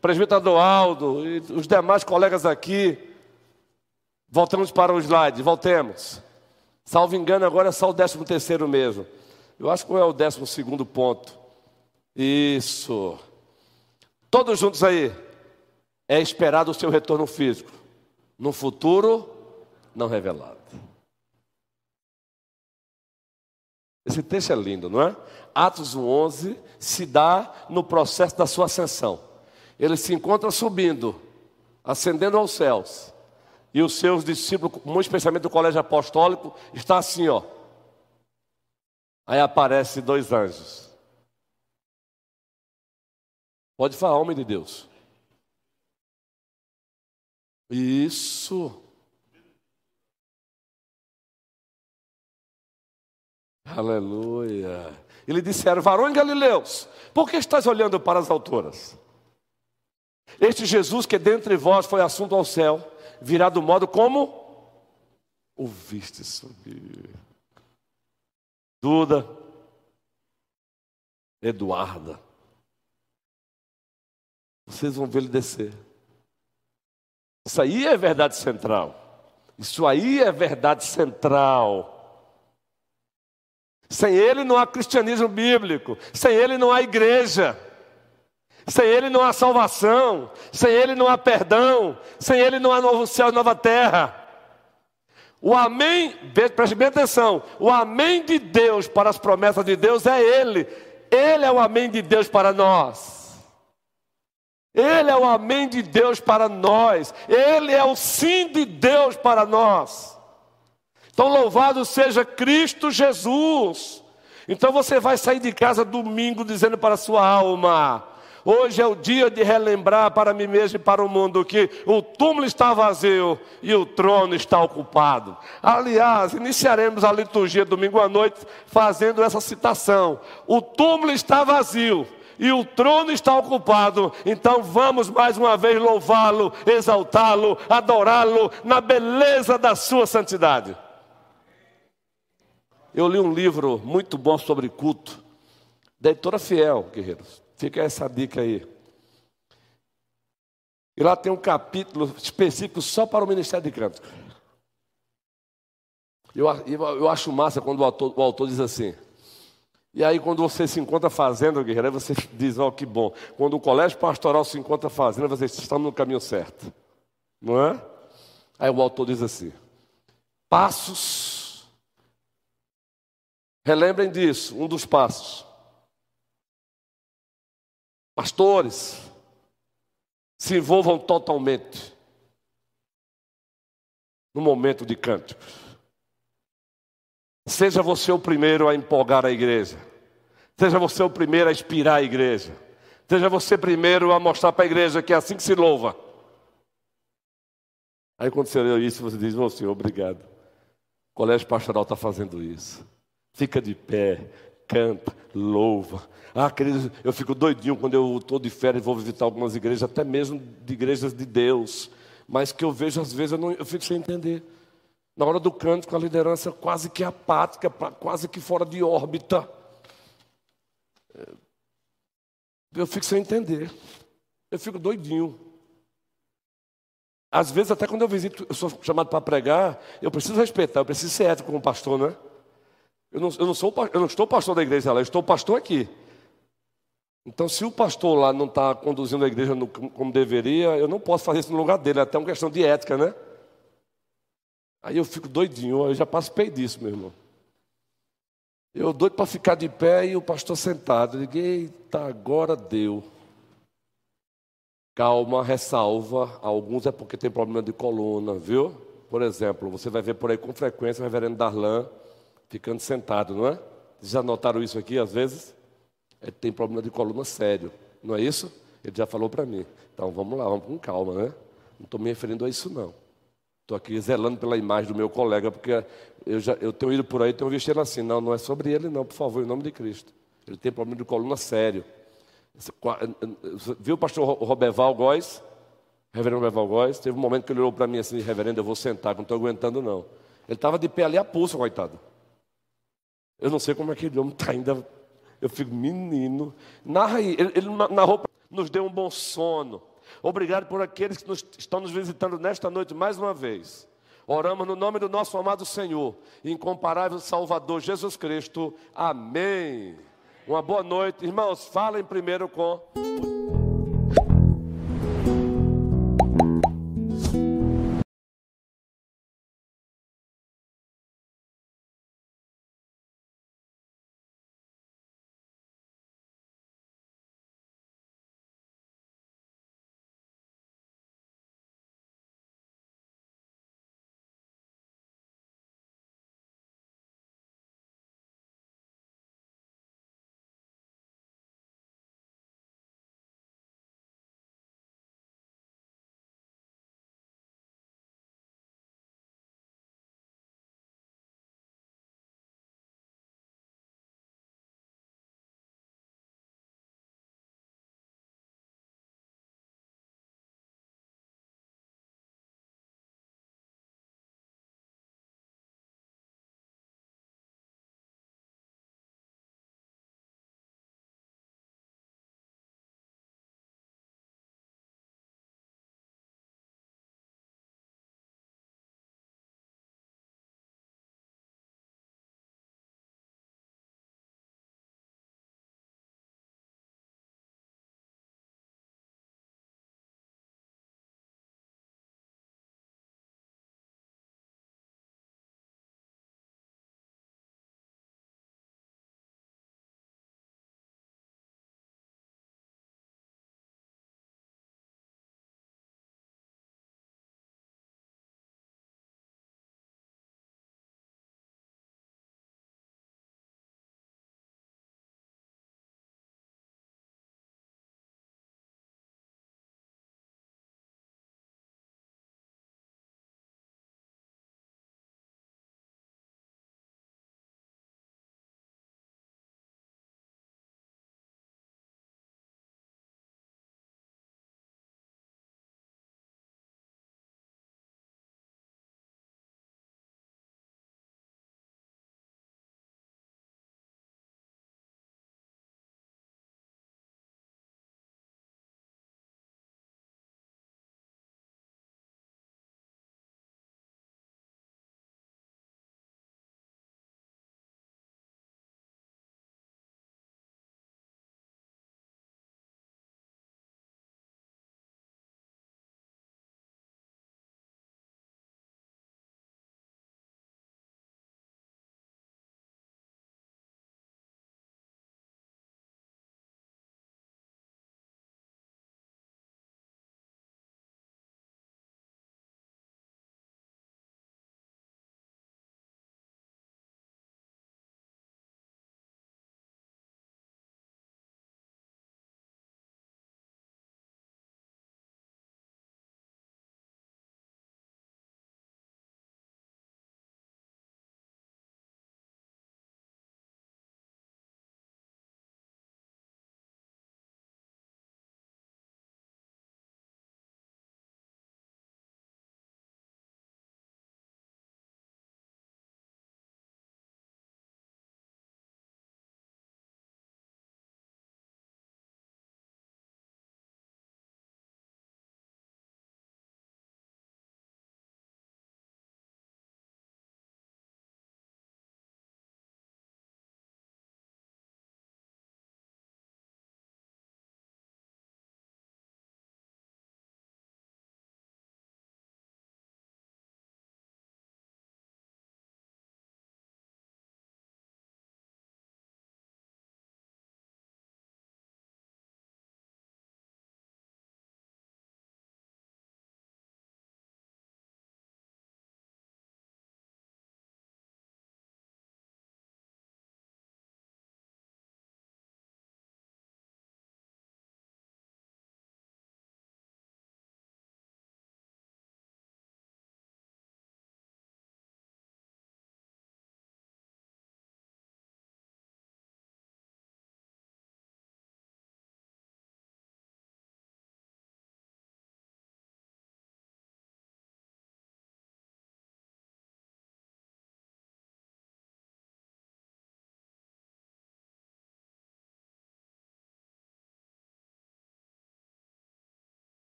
presbítero Adoaldo e os demais colegas aqui. Voltamos para o slide, voltemos. Salvo engano, agora é só o décimo terceiro mesmo. Eu acho que é o décimo segundo ponto. Isso. Todos juntos aí. É esperado o seu retorno físico. No futuro, não revelado. Esse texto é lindo, não é? Atos 11 se dá no processo da sua ascensão. Ele se encontra subindo, ascendendo aos céus. E os seus discípulos, muito especialmente do colégio apostólico, está assim, ó. Aí aparecem dois anjos. Pode falar, homem de Deus. Isso. Aleluia. Ele disseram, varões galileus, por que estás olhando para as alturas? Este Jesus que dentre vós foi assunto ao céu, virá do modo como ouviste subir. Duda, Eduarda, vocês vão ele descer. Isso aí é verdade central. Isso aí é verdade central. Sem ele não há cristianismo bíblico. Sem ele não há igreja. Sem ele não há salvação. Sem ele não há perdão. Sem ele não há novo céu e nova terra. O amém, preste bem atenção. O amém de Deus para as promessas de Deus é ele. Ele é o amém de Deus para nós. Ele é o amém de Deus para nós. Ele é o sim de Deus para nós. Então, louvado seja Cristo Jesus. Então, você vai sair de casa domingo dizendo para a sua alma: Hoje é o dia de relembrar para mim mesmo e para o mundo que o túmulo está vazio e o trono está ocupado. Aliás, iniciaremos a liturgia domingo à noite fazendo essa citação: O túmulo está vazio e o trono está ocupado. Então vamos mais uma vez louvá-lo, exaltá-lo, adorá-lo na beleza da sua santidade. Eu li um livro muito bom sobre culto, da editora Fiel, guerreiros. Fica essa dica aí. E lá tem um capítulo específico só para o Ministério de Cântico. Eu, eu, eu acho massa quando o autor, o autor diz assim: e aí, quando você se encontra fazendo, guerreiro, você diz: Ó, oh, que bom. Quando o colégio pastoral se encontra fazendo, você está no caminho certo. Não é? Aí o autor diz assim: Passos. Relembrem disso, um dos passos. Pastores, se envolvam totalmente no momento de cânticos. Seja você o primeiro a empolgar a igreja. Seja você o primeiro a inspirar a igreja. Seja você primeiro a mostrar para a igreja que é assim que se louva. Aí quando você leu isso, você diz, ô oh, Senhor, obrigado. O colégio pastoral está fazendo isso. Fica de pé, canta, louva. Ah, querido, eu fico doidinho quando eu estou de férias e vou visitar algumas igrejas, até mesmo de igrejas de Deus. Mas que eu vejo, às vezes, eu, não, eu fico sem entender. Na hora do cântico, a liderança quase que apática, quase que fora de órbita. Eu fico sem entender. Eu fico doidinho. Às vezes, até quando eu visito, eu sou chamado para pregar, eu preciso respeitar, eu preciso ser ético como pastor, não é? Eu não, eu não, sou, eu não estou pastor da igreja lá, eu estou pastor aqui. Então, se o pastor lá não está conduzindo a igreja no, como deveria, eu não posso fazer isso no lugar dele, é até uma questão de ética, né? Aí eu fico doidinho, eu já participei disso, meu irmão. Eu doido para ficar de pé e o pastor sentado. Eu digo, eita, agora deu. Calma, ressalva. Alguns é porque tem problema de coluna, viu? Por exemplo, você vai ver por aí com frequência o reverendo Darlan ficando sentado, não é? Já notaram isso aqui às vezes? Ele tem problema de coluna sério, não é isso? Ele já falou para mim. Então vamos lá, vamos com calma, né? Não estou me referindo a isso não. Estou aqui zelando pela imagem do meu colega, porque eu, já, eu tenho ido por aí, tenho visto ele assim. Não, não é sobre ele, não, por favor, em nome de Cristo. Ele tem problema de coluna sério. Viu o pastor Roberval Góes? Reverendo Roberval Góes? Teve um momento que ele olhou para mim assim, reverendo, eu vou sentar, não estou aguentando não. Ele estava de pé ali a pulso, coitado. Eu não sei como que aquele homem está ainda. Eu fico, menino. Narra aí. Ele, ele narrou, nos deu um bom sono. Obrigado por aqueles que nos, estão nos visitando nesta noite mais uma vez. Oramos no nome do nosso amado Senhor, incomparável Salvador Jesus Cristo. Amém. Uma boa noite. Irmãos, falem primeiro com.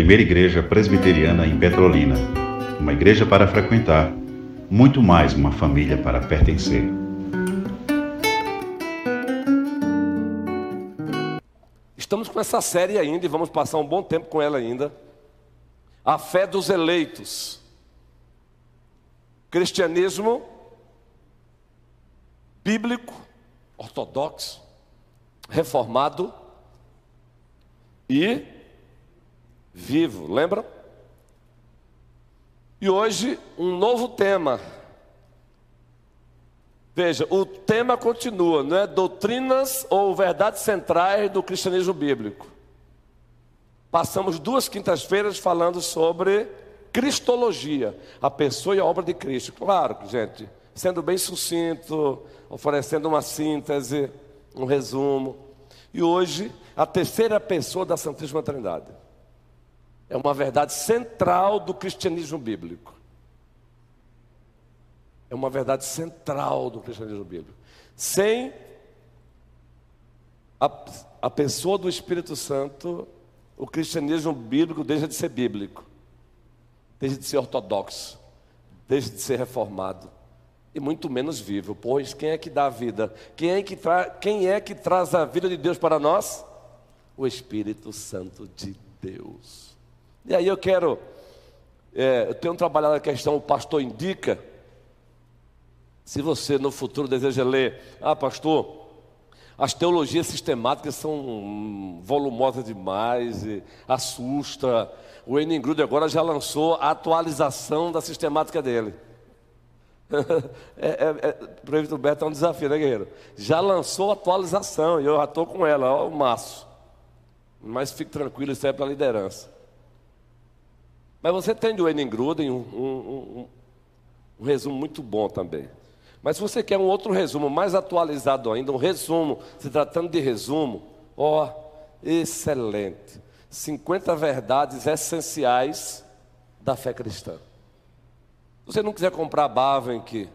Primeira igreja presbiteriana em Petrolina. Uma igreja para frequentar, muito mais uma família para pertencer. Estamos com essa série ainda e vamos passar um bom tempo com ela ainda. A fé dos eleitos. Cristianismo bíblico, ortodoxo, reformado e vivo, lembram? E hoje um novo tema. Veja, o tema continua, não é doutrinas ou verdades centrais do cristianismo bíblico. Passamos duas quintas-feiras falando sobre cristologia, a pessoa e a obra de Cristo. Claro, gente, sendo bem sucinto, oferecendo uma síntese, um resumo. E hoje, a terceira pessoa da Santíssima Trindade. É uma verdade central do cristianismo bíblico. É uma verdade central do cristianismo bíblico. Sem a, a pessoa do Espírito Santo, o cristianismo bíblico deixa de ser bíblico, deixa de ser ortodoxo, deixa de ser reformado e muito menos vivo, pois quem é que dá a vida? Quem é que, tra... quem é que traz a vida de Deus para nós? O Espírito Santo de Deus. E aí eu quero, é, eu tenho trabalhado a questão, o pastor indica, se você no futuro deseja ler, ah pastor, as teologias sistemáticas são volumosas demais, e assusta. O Enem Grude agora já lançou a atualização da sistemática dele. é, é, é, Prefeito Beto é um desafio, né, guerreiro? Já lançou atualização e eu já estou com ela, ó, o maço. Mas fique tranquilo, isso é para a liderança. Mas você tem do Enem Gruden um, um, um, um, resumo muito bom também. Mas se você quer um outro resumo mais atualizado ainda, um resumo, se tratando de resumo, ó, excelente. 50 verdades essenciais da fé cristã. Se você não quiser comprar Bavenck,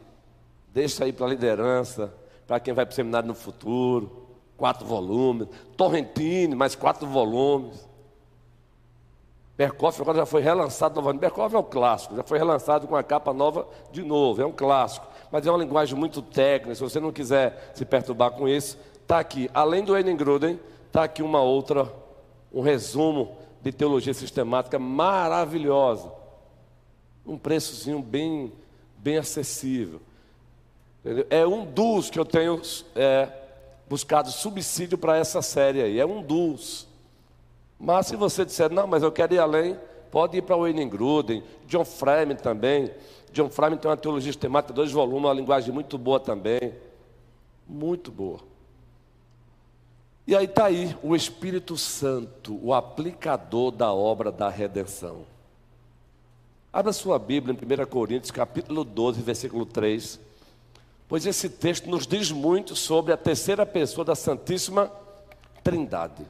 deixa aí para a liderança, para quem vai para o seminário no futuro. Quatro volumes. Torrentine, mais quatro volumes. Berkoff agora já foi relançado novamente. Berkoff é um clássico, já foi relançado com a capa nova de novo, é um clássico. Mas é uma linguagem muito técnica, se você não quiser se perturbar com isso, está aqui. Além do Enen Gruden, está aqui uma outra, um resumo de teologia sistemática maravilhosa um preçozinho bem, bem acessível. Entendeu? É um dos que eu tenho é, buscado subsídio para essa série aí, é um dos. Mas se você disser, não, mas eu quero ir além, pode ir para Wayne Gruden, John Frame também. John Frame tem uma teologia sistemática, dois volumes, uma linguagem muito boa também. Muito boa. E aí está aí o Espírito Santo, o aplicador da obra da redenção. Abra sua Bíblia em 1 Coríntios, capítulo 12, versículo 3. Pois esse texto nos diz muito sobre a terceira pessoa da Santíssima Trindade.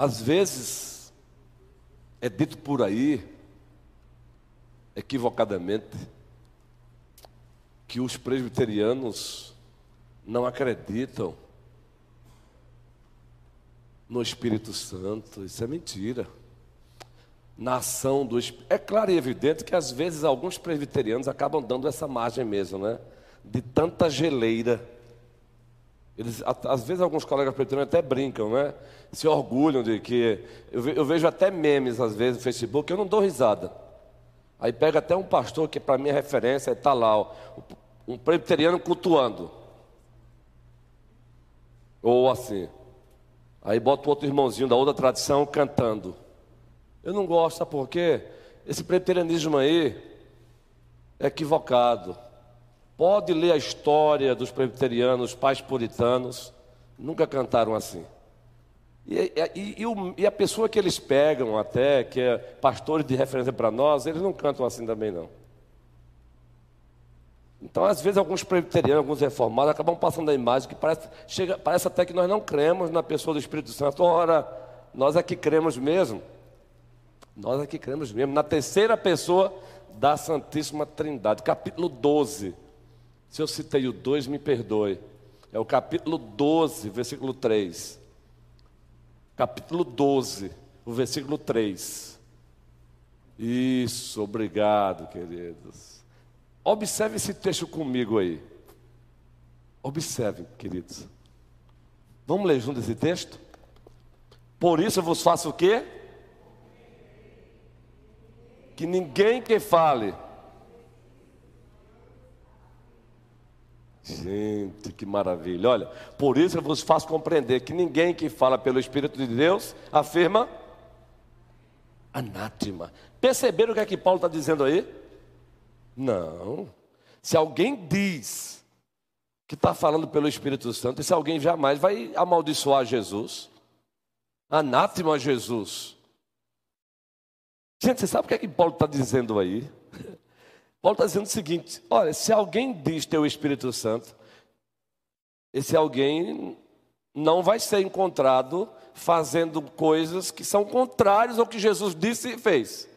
Às vezes, é dito por aí, equivocadamente, que os presbiterianos não acreditam no Espírito Santo. Isso é mentira na ação do Espírito. É claro e evidente que às vezes alguns presbiterianos acabam dando essa margem mesmo, né? De tanta geleira. Eles, às vezes alguns colegas presbiterianos até brincam, né? Se orgulham de que. Eu, vejo até memes às vezes no Facebook, eu não dou risada. Aí pega até um pastor que para mim é referência, está lá, um presbiteriano cultuando. Ou assim. Aí bota o outro irmãozinho da outra tradição cantando. Eu não gosto, sabe por quê? Esse preterianismo aí é equivocado. Pode ler a história dos presbiterianos, pais puritanos, nunca cantaram assim. E, e, e, e, a pessoa que eles pegam até, que é pastores de referência para nós, eles não cantam assim também não. Então, às vezes, alguns presbiterianos, alguns reformados, acabam passando a imagem que parece, chega, parece até que nós não cremos na pessoa do Espírito Santo. Ora, nós é que cremos mesmo. Nós aqui cremos mesmo na terceira pessoa da Santíssima Trindade, capítulo 12. Se eu citei o 2, me perdoe. É o capítulo 12, versículo 3. Capítulo 12, o versículo 3. Isso, obrigado, queridos. Observe esse texto comigo aí. Observe, queridos. Vamos ler junto esse texto? Por isso eu vos faço o quê? Que ninguém que fale. Gente, que maravilha. Olha, por isso eu vos faço compreender que ninguém que fala pelo Espírito de Deus afirma anátema. Perceberam o que é que Paulo está dizendo aí? Não. Se alguém diz que está falando pelo Espírito Santo, esse alguém jamais vai amaldiçoar Jesus. Anátema Jesus. Gente, você sabe o que é que Paulo está dizendo aí? Paulo está dizendo o seguinte: olha, se alguém diz ter o Espírito Santo, esse alguém não vai ser encontrado fazendo coisas que são contrárias ao que Jesus disse e fez.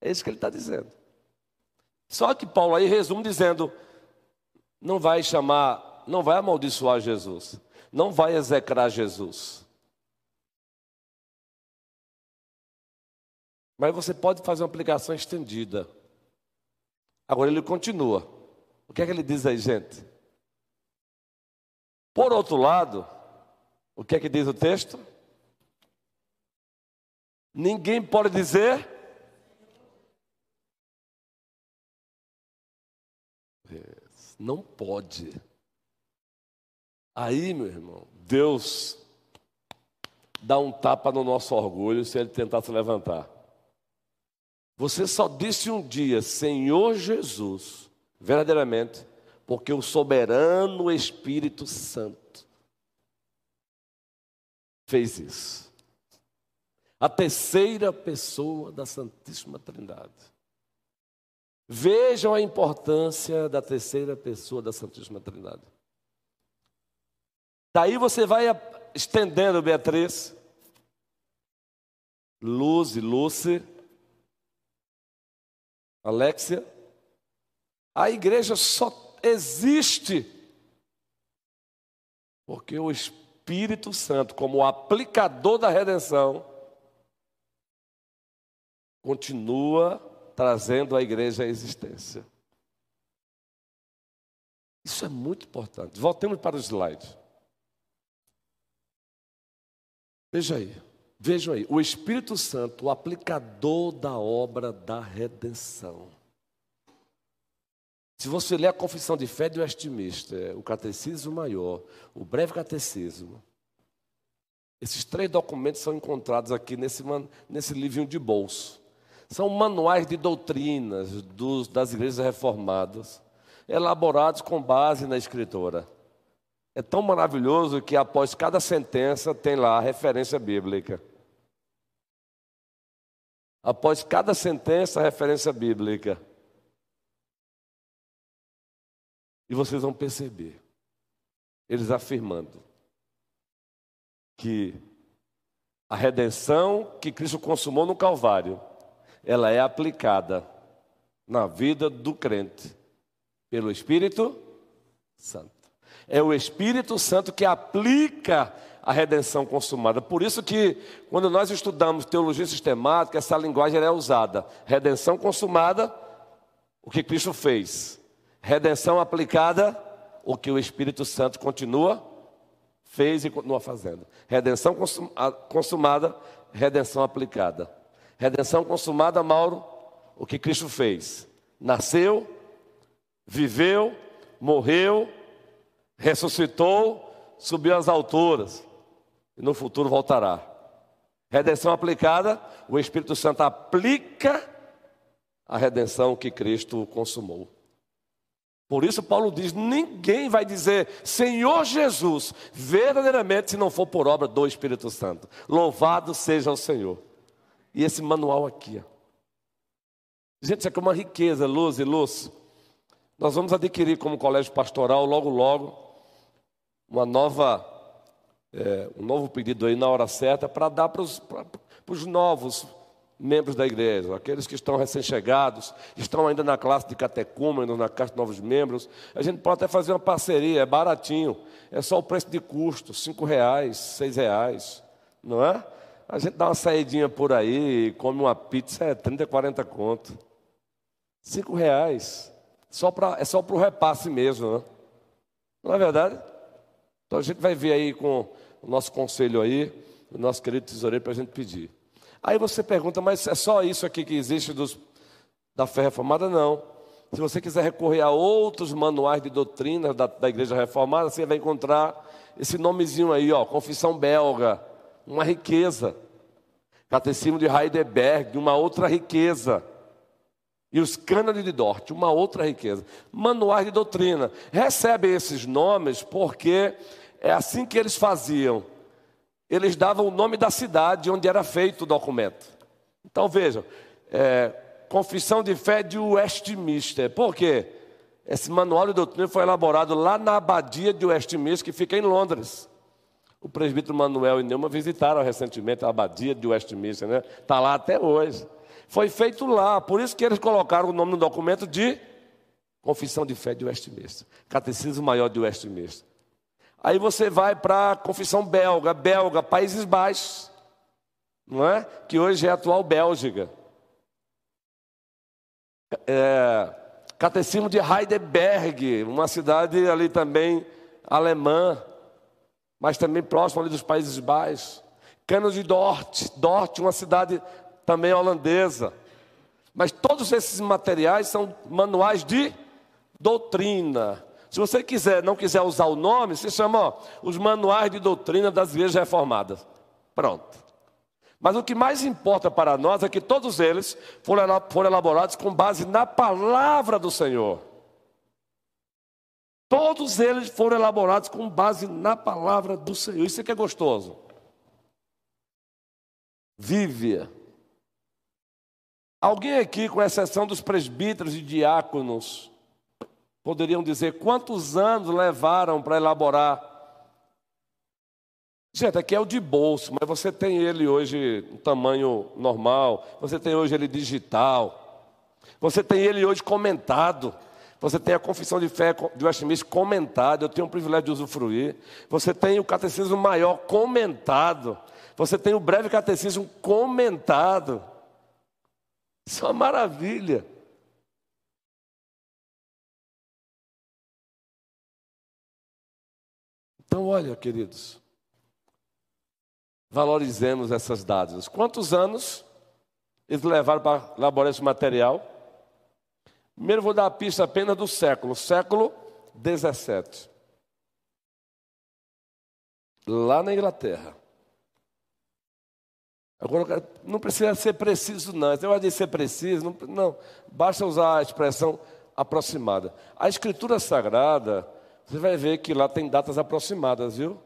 É isso que ele está dizendo. Só que Paulo aí resume dizendo: não vai chamar, não vai amaldiçoar Jesus, não vai execrar Jesus. Mas você pode fazer uma aplicação estendida. Agora ele continua. O que é que ele diz aí, gente? Por outro lado, o que é que diz o texto? Ninguém pode dizer. Não pode. Aí, meu irmão, Deus dá um tapa no nosso orgulho se ele tentar se levantar. Você só disse um dia, Senhor Jesus, verdadeiramente, porque o soberano Espírito Santo fez isso. A terceira pessoa da Santíssima Trindade. Vejam a importância da terceira pessoa da Santíssima Trindade. Daí você vai estendendo, Beatriz, Luz e Lúcia, Alexia, a igreja só existe porque o Espírito Santo, como aplicador da redenção, continua trazendo a igreja à existência. Isso é muito importante. Voltemos para o slide. Veja aí. Vejam aí, o Espírito Santo, o aplicador da obra da redenção. Se você ler a Confissão de Fé de Westminster, o Catecismo Maior, o Breve Catecismo, esses três documentos são encontrados aqui nesse, nesse livrinho de bolso. São manuais de doutrinas dos, das igrejas reformadas, elaborados com base na Escritura. É tão maravilhoso que após cada sentença tem lá a referência bíblica. Após cada sentença, a referência bíblica. E vocês vão perceber, eles afirmando que a redenção que Cristo consumou no Calvário, ela é aplicada na vida do crente pelo Espírito Santo. É o Espírito Santo que aplica a redenção consumada. Por isso que quando nós estudamos teologia sistemática, essa linguagem é usada. Redenção consumada, o que Cristo fez. Redenção aplicada, o que o Espírito Santo continua fez e continua fazendo. Redenção consumada, redenção aplicada. Redenção consumada, Mauro, o que Cristo fez. Nasceu, viveu, morreu, ressuscitou, subiu às alturas e no futuro voltará. Redenção aplicada, o Espírito Santo aplica a redenção que Cristo consumou. Por isso, Paulo diz: ninguém vai dizer Senhor Jesus, verdadeiramente, se não for por obra do Espírito Santo. Louvado seja o Senhor. E esse manual aqui, ó. gente, isso aqui é uma riqueza, luz e luz. Nós vamos adquirir como colégio pastoral logo, logo uma nova, é, um novo pedido aí na hora certa para dar para os novos membros da igreja, aqueles que estão recém-chegados, estão ainda na classe de catecúmenos, na classe de novos membros. A gente pode até fazer uma parceria, é baratinho, é só o preço de custo, cinco reais, seis reais. não é? A gente dá uma saidinha por aí, come uma pizza, é 30, 40 conto. Cinco reais. Só pra, é só para o repasse mesmo, né? Não é verdade? Então a gente vai ver aí com o nosso conselho aí, o nosso querido tesoureiro, para a gente pedir. Aí você pergunta, mas é só isso aqui que existe dos, da fé reformada? Não. Se você quiser recorrer a outros manuais de doutrina da, da Igreja Reformada, você vai encontrar esse nomezinho aí, ó, Confissão Belga, uma riqueza. Catecismo de Heidelberg, uma outra riqueza. E os cânones de Dort, uma outra riqueza. Manuais de doutrina. Recebe esses nomes porque é assim que eles faziam. Eles davam o nome da cidade onde era feito o documento. Então vejam, é, Confissão de Fé de Westminster. Por quê? Esse manual de doutrina foi elaborado lá na abadia de Westminster, que fica em Londres. O presbítero Manuel e Neuma visitaram recentemente a abadia de Westminster, né? Está lá até hoje. Foi feito lá, por isso que eles colocaram o nome no documento de Confissão de Fé de Westminster, Catecismo Maior de Westminster. Aí você vai para a Confissão Belga, Belga, Países Baixos, não é? Que hoje é a atual Bélgica é, Catecismo de Heidelberg, uma cidade ali também alemã, mas também próximo ali dos Países Baixos. Cano de Dort, Dort, uma cidade também holandesa. Mas todos esses materiais são manuais de doutrina. Se você quiser, não quiser usar o nome, se chama ó, os manuais de doutrina das igrejas reformadas. Pronto. Mas o que mais importa para nós é que todos eles foram elaborados com base na palavra do Senhor. Todos eles foram elaborados com base na palavra do Senhor. Isso é que é gostoso. Vive. Alguém aqui, com exceção dos presbíteros e diáconos, poderiam dizer quantos anos levaram para elaborar Gente, aqui é o de bolso, mas você tem ele hoje no tamanho normal, você tem hoje ele digital, você tem ele hoje comentado, você tem a confissão de fé de Westminster comentada, eu tenho o privilégio de usufruir, você tem o catecismo maior comentado, você tem o breve catecismo comentado. Isso é uma maravilha. Então, olha, queridos, valorizemos essas dádivas. Quantos anos eles levaram para elaborar esse material? Primeiro vou dar a pista apenas do século, século 17. Lá na Inglaterra. Agora, não precisa ser preciso, não. Eu vai dizer ser preciso, não, não. Basta usar a expressão aproximada. A Escritura Sagrada, você vai ver que lá tem datas aproximadas, viu?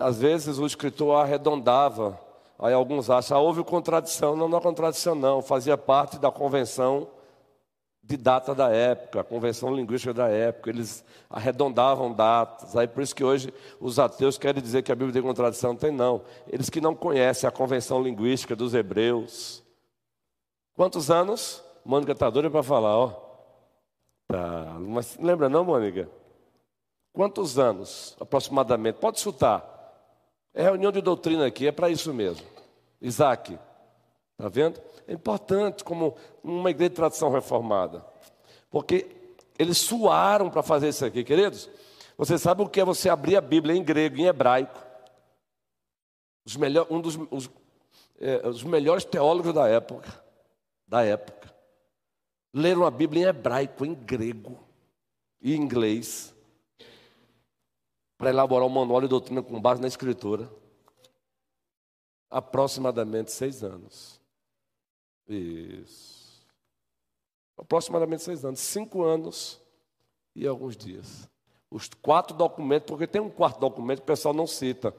Às vezes o escritor arredondava, aí alguns acham, ah, houve contradição. Não, não há contradição, não. Fazia parte da convenção de data da época, a convenção linguística da época. Eles arredondavam datas. Aí por isso que hoje os ateus querem dizer que a Bíblia tem contradição. Não tem, não. Eles que não conhecem a convenção linguística dos hebreus. Quantos anos? Mônica está doida para falar, ó. Tá. Mas lembra não, Mônica? Quantos anos, aproximadamente? Pode chutar. É reunião de doutrina aqui, é para isso mesmo. Isaac, está vendo? É importante como uma igreja de tradição reformada. Porque eles suaram para fazer isso aqui, queridos. Você sabe o que é você abrir a Bíblia em grego, em hebraico? Os melhor, um dos os, é, os melhores teólogos da época, da época, leram a Bíblia em hebraico, em grego e inglês para elaborar um manual de doutrina com base na Escritura. Aproximadamente seis anos. Isso. Aproximadamente seis anos. Cinco anos e alguns dias. Os quatro documentos, porque tem um quarto documento que o pessoal não cita.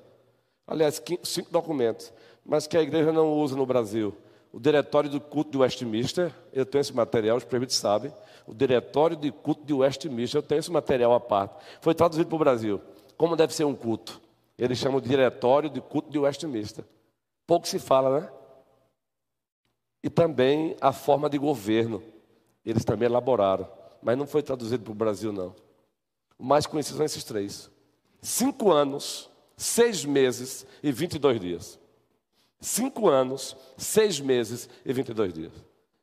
Aliás, cinco documentos, mas que a igreja não usa no Brasil. O Diretório do Culto de Westminster, eu tenho esse material, os presbíteros sabem. O Diretório de Culto de Westminster, eu tenho esse material à parte. Foi traduzido para o Brasil como deve ser um culto. Eles chamam de diretório de culto de Westminster. Pouco se fala, né? E também a forma de governo. Eles também elaboraram. Mas não foi traduzido para o Brasil, não. O mais conhecido são esses três. Cinco anos seis meses e 22 dias. Cinco anos, seis meses e 22 dias.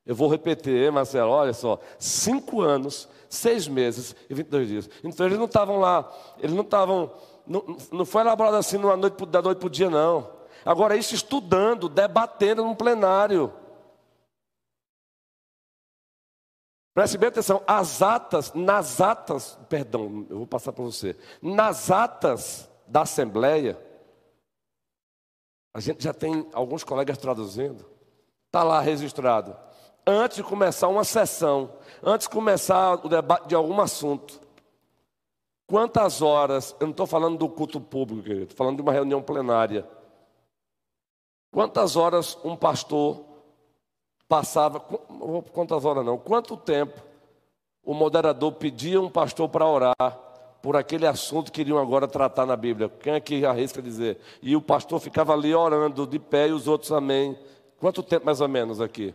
Eu vou repetir, Marcelo, olha só. Cinco anos, seis meses e 22 dias. Então eles não estavam lá, eles não estavam, não, não foi elaborado assim numa noite, da noite para o dia, não. Agora, isso estudando, debatendo num plenário. Preste bem atenção, as atas, nas atas, perdão, eu vou passar para você. Nas atas da Assembleia, a gente já tem alguns colegas traduzindo, está lá registrado. Antes de começar uma sessão, antes de começar o debate de algum assunto, quantas horas, eu não estou falando do culto público, querido, estou falando de uma reunião plenária. Quantas horas um pastor passava, quantas horas não, quanto tempo o moderador pedia um pastor para orar por aquele assunto que iriam agora tratar na Bíblia. Quem é que arrisca dizer? E o pastor ficava ali orando de pé e os outros amém. Quanto tempo mais ou menos aqui?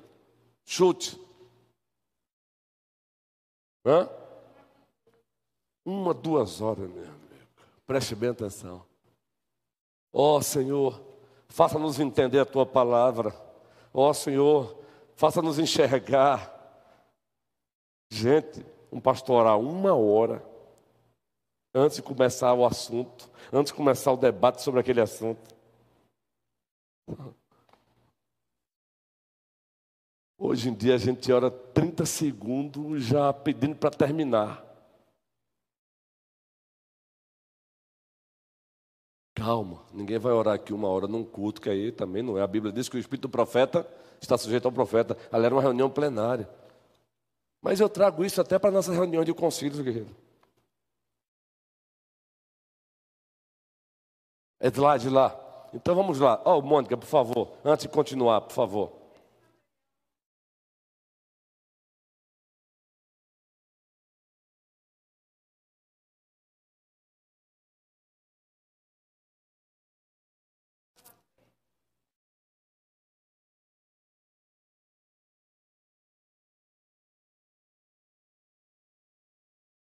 Chute. Hã? Uma, duas horas, meu amigo. Preste bem atenção. Ó oh, Senhor, faça-nos entender a tua palavra. Ó oh, Senhor, faça-nos enxergar. Gente, um pastoral uma hora antes de começar o assunto, antes de começar o debate sobre aquele assunto. Hoje em dia a gente ora 30 segundos já pedindo para terminar. Calma, ninguém vai orar aqui uma hora num culto, que aí também não é. A Bíblia diz que o espírito do profeta está sujeito ao profeta. Ali era uma reunião plenária. Mas eu trago isso até para nossa reunião de concílios, guerreiro. É de lá, de lá. Então vamos lá. Ó, oh, Mônica, por favor, antes de continuar, por favor.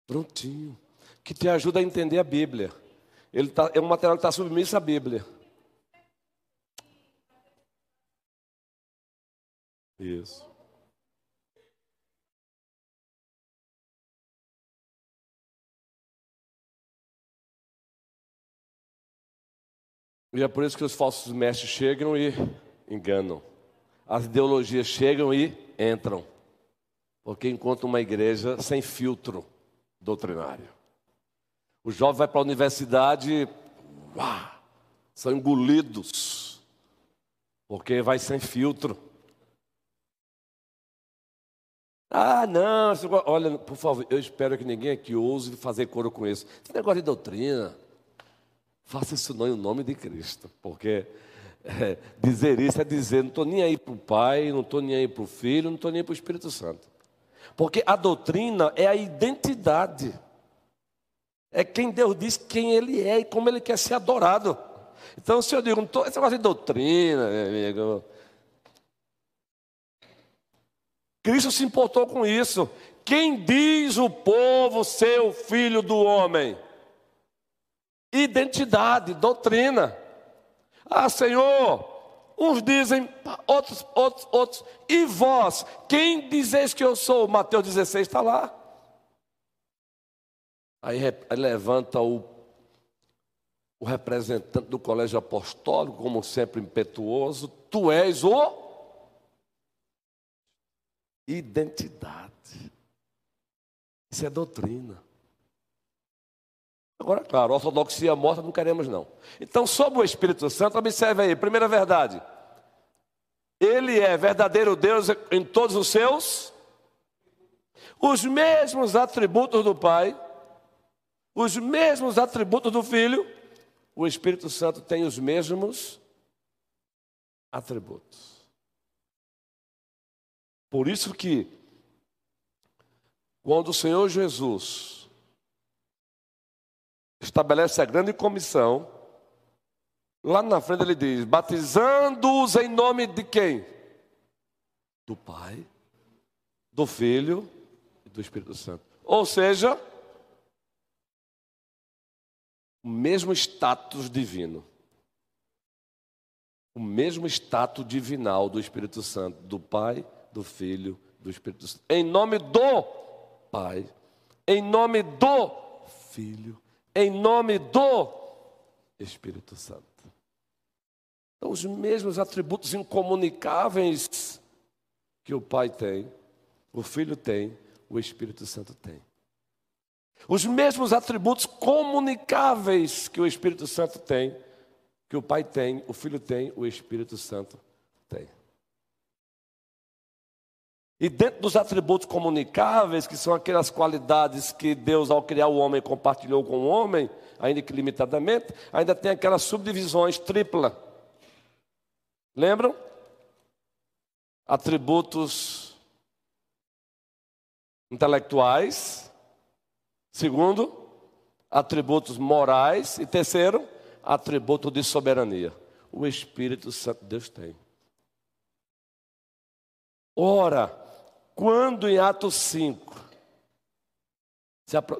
Prontinho. Que te ajuda a entender a Bíblia. Ele tá, é um material que está submisso à Bíblia. Isso. E é por isso que os falsos mestres chegam e enganam. As ideologias chegam e entram. Porque encontram uma igreja sem filtro doutrinário. O jovem vai para a universidade, uau, são engolidos, porque vai sem filtro. Ah, não, olha, por favor, eu espero que ninguém aqui ouse fazer coro com isso. Esse negócio de doutrina, faça isso não em nome de Cristo, porque é, dizer isso é dizer, não estou nem aí para o Pai, não estou nem aí para o Filho, não estou nem aí para o Espírito Santo. Porque a doutrina é a identidade. É quem Deus diz quem Ele é e como Ele quer ser adorado. Então, se eu digo, não tô, esse negócio de doutrina, meu amigo. Cristo se importou com isso. Quem diz o povo ser o filho do homem? Identidade, doutrina. Ah, Senhor, Uns dizem, outros, outros, outros. E vós, quem dizeis que eu sou? Mateus 16 está lá. Aí, levanta o, o representante do colégio apostólico, como sempre impetuoso. Tu és o identidade. Isso é doutrina. Agora, claro, ortodoxia morta não queremos não. Então, sobre o Espírito Santo, observe aí, primeira verdade. Ele é verdadeiro Deus em todos os seus, os mesmos atributos do Pai, os mesmos atributos do Filho, o Espírito Santo tem os mesmos atributos. Por isso que, quando o Senhor Jesus estabelece a grande comissão. Lá na frente ele diz: batizando-os em nome de quem? Do Pai, do Filho e do Espírito Santo. Ou seja, o mesmo status divino. O mesmo status divinal do Espírito Santo, do Pai, do Filho, do Espírito Santo. Em nome do Pai, em nome do Filho, em nome do Espírito Santo. Então, os mesmos atributos incomunicáveis que o Pai tem, o Filho tem, o Espírito Santo tem. Os mesmos atributos comunicáveis que o Espírito Santo tem, que o Pai tem, o Filho tem, o Espírito Santo tem. E dentro dos atributos comunicáveis, que são aquelas qualidades que Deus, ao criar o homem, compartilhou com o homem, ainda que limitadamente, ainda tem aquelas subdivisões tripla. Lembram? Atributos intelectuais. Segundo, atributos morais. E terceiro, atributo de soberania. O Espírito Santo de Deus tem. Ora, quando em Atos 5,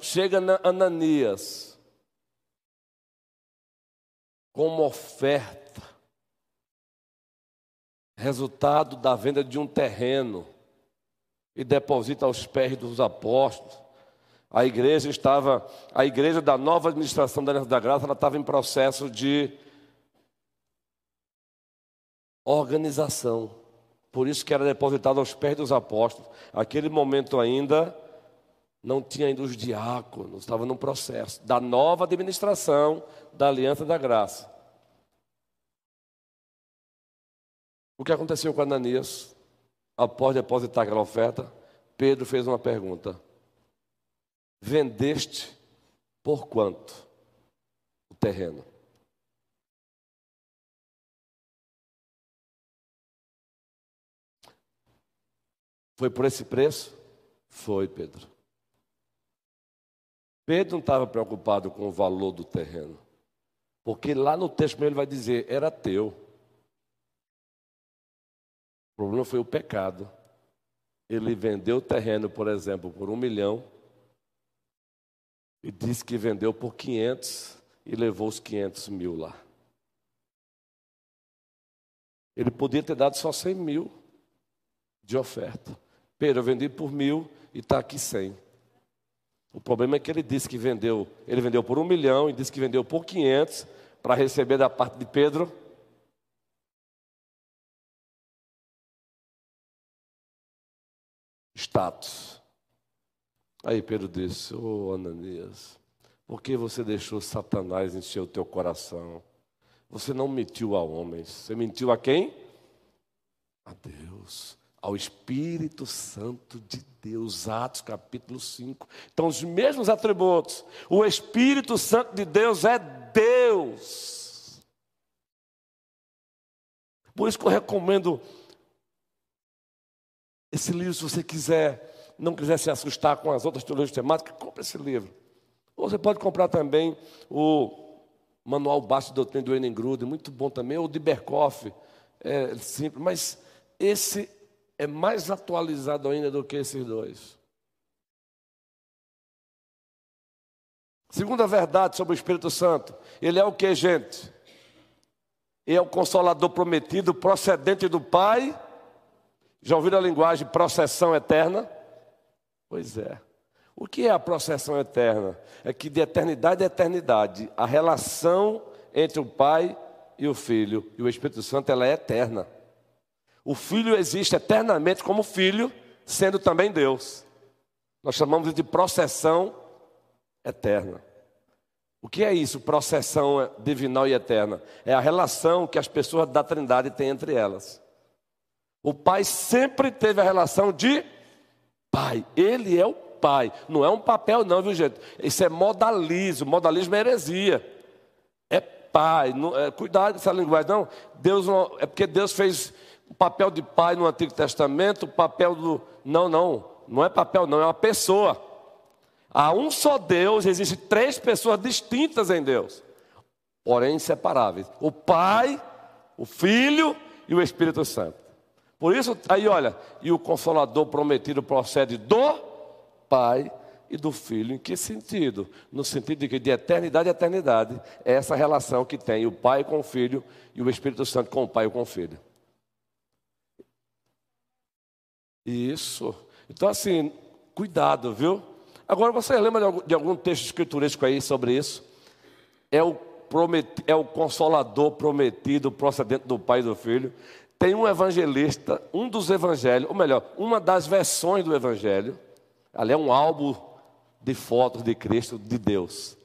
chega Ananias com uma oferta, resultado da venda de um terreno, e deposita aos pés dos apóstolos. A igreja estava, a igreja da nova administração da da Graça, ela estava em processo de organização. Por isso que era depositado aos pés dos apóstolos. Aquele momento ainda não tinha ainda os diáconos, estava no processo da nova administração da Aliança da Graça. O que aconteceu com Ananias? Após depositar aquela oferta, Pedro fez uma pergunta: Vendeste por quanto o terreno? Foi por esse preço? Foi, Pedro. Pedro não estava preocupado com o valor do terreno. Porque lá no texto ele vai dizer: era teu. O problema foi o pecado. Ele vendeu o terreno, por exemplo, por um milhão e disse que vendeu por 500 e levou os 500 mil lá. Ele podia ter dado só 100 mil de oferta. Pedro, eu vendi por mil e está aqui 100. O problema é que ele disse que vendeu, ele vendeu por um milhão e disse que vendeu por 500 para receber da parte de Pedro status. Aí Pedro disse: Ô oh, Ananias, por que você deixou Satanás encher o teu coração? Você não mentiu a homens, você mentiu a quem? A Deus, ao Espírito Santo de Deus, Atos capítulo 5. Então, os mesmos atributos, o Espírito Santo de Deus é Deus. Por isso que eu recomendo esse livro, se você quiser, não quiser se assustar com as outras teorias temáticas, compre esse livro. Ou você pode comprar também o Manual Básico de Doutrina do Enem Gruden, muito bom também, ou o de Berkoff, é simples, mas esse é mais atualizado ainda do que esses dois. Segunda verdade sobre o Espírito Santo, ele é o que, gente? Ele é o consolador prometido, procedente do Pai já ouviram a linguagem processão eterna? Pois é. O que é a processão eterna? É que de eternidade a eternidade, a relação entre o Pai e o Filho e o Espírito Santo ela é eterna. O Filho existe eternamente como Filho, sendo também Deus. Nós chamamos de processão eterna. O que é isso, processão divinal e eterna? É a relação que as pessoas da Trindade têm entre elas. O pai sempre teve a relação de pai. Ele é o pai. Não é um papel, não, viu, gente? Isso é modalismo. Modalismo é heresia. É pai. É, cuidado com essa linguagem, não. Deus não, é porque Deus fez o papel de pai no Antigo Testamento, o papel do. Não, não. Não é papel, não. É uma pessoa. Há um só Deus, existem três pessoas distintas em Deus, porém inseparáveis: o Pai, o Filho e o Espírito Santo. Por isso, aí olha, e o consolador prometido procede do Pai, e do Filho. Em que sentido? No sentido de que de eternidade a eternidade é essa relação que tem o Pai com o Filho e o Espírito Santo com o Pai e com o Filho. Isso. Então, assim, cuidado, viu? Agora, você lembra de algum, texto escrituresco aí sobre isso? É o, promet, é o consolador prometido procedente do Pai e do Filho. Tem um evangelista, um dos evangelhos, ou melhor, uma das versões do evangelho. Ali é um álbum de fotos de Cristo, de Deus.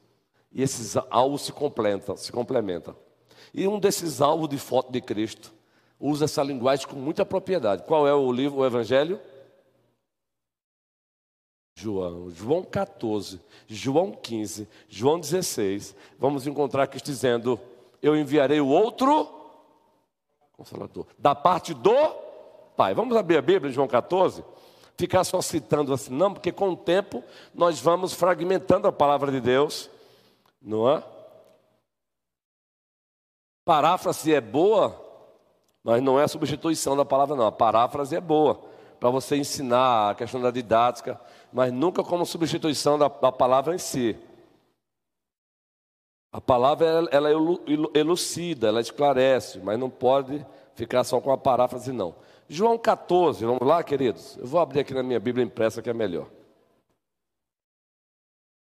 E esses álbuns se complementam, se complementam. E um desses álbuns de foto de Cristo usa essa linguagem com muita propriedade. Qual é o livro, o Evangelho? João, João 14, João 15, João 16. Vamos encontrar Cristo dizendo: Eu enviarei o outro consolador, da parte do Pai. Vamos abrir a Bíblia, João 14? Ficar só citando assim, não, porque com o tempo nós vamos fragmentando a palavra de Deus, não é? Paráfrase é boa, mas não é a substituição da palavra, não. A paráfrase é boa para você ensinar a questão da didática, mas nunca como substituição da, da palavra em si. A palavra ela, ela elucida, ela esclarece, mas não pode ficar só com a paráfrase, não. João 14, vamos lá, queridos? Eu vou abrir aqui na minha Bíblia impressa que é melhor.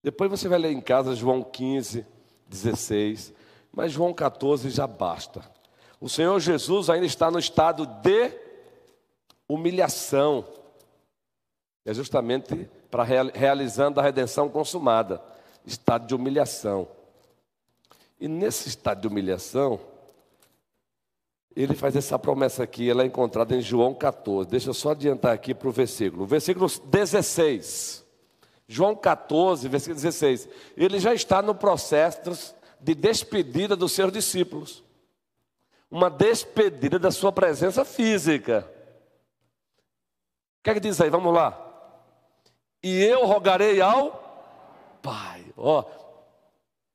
Depois você vai ler em casa João 15, 16, mas João 14 já basta. O Senhor Jesus ainda está no estado de humilhação. É justamente para realizando a redenção consumada, estado de humilhação. E nesse estado de humilhação, ele faz essa promessa aqui, ela é encontrada em João 14. Deixa eu só adiantar aqui para o versículo. Versículo 16. João 14, versículo 16. Ele já está no processo de despedida dos seus discípulos uma despedida da sua presença física. O que é que diz aí? Vamos lá. E eu rogarei ao Pai. Ó, oh,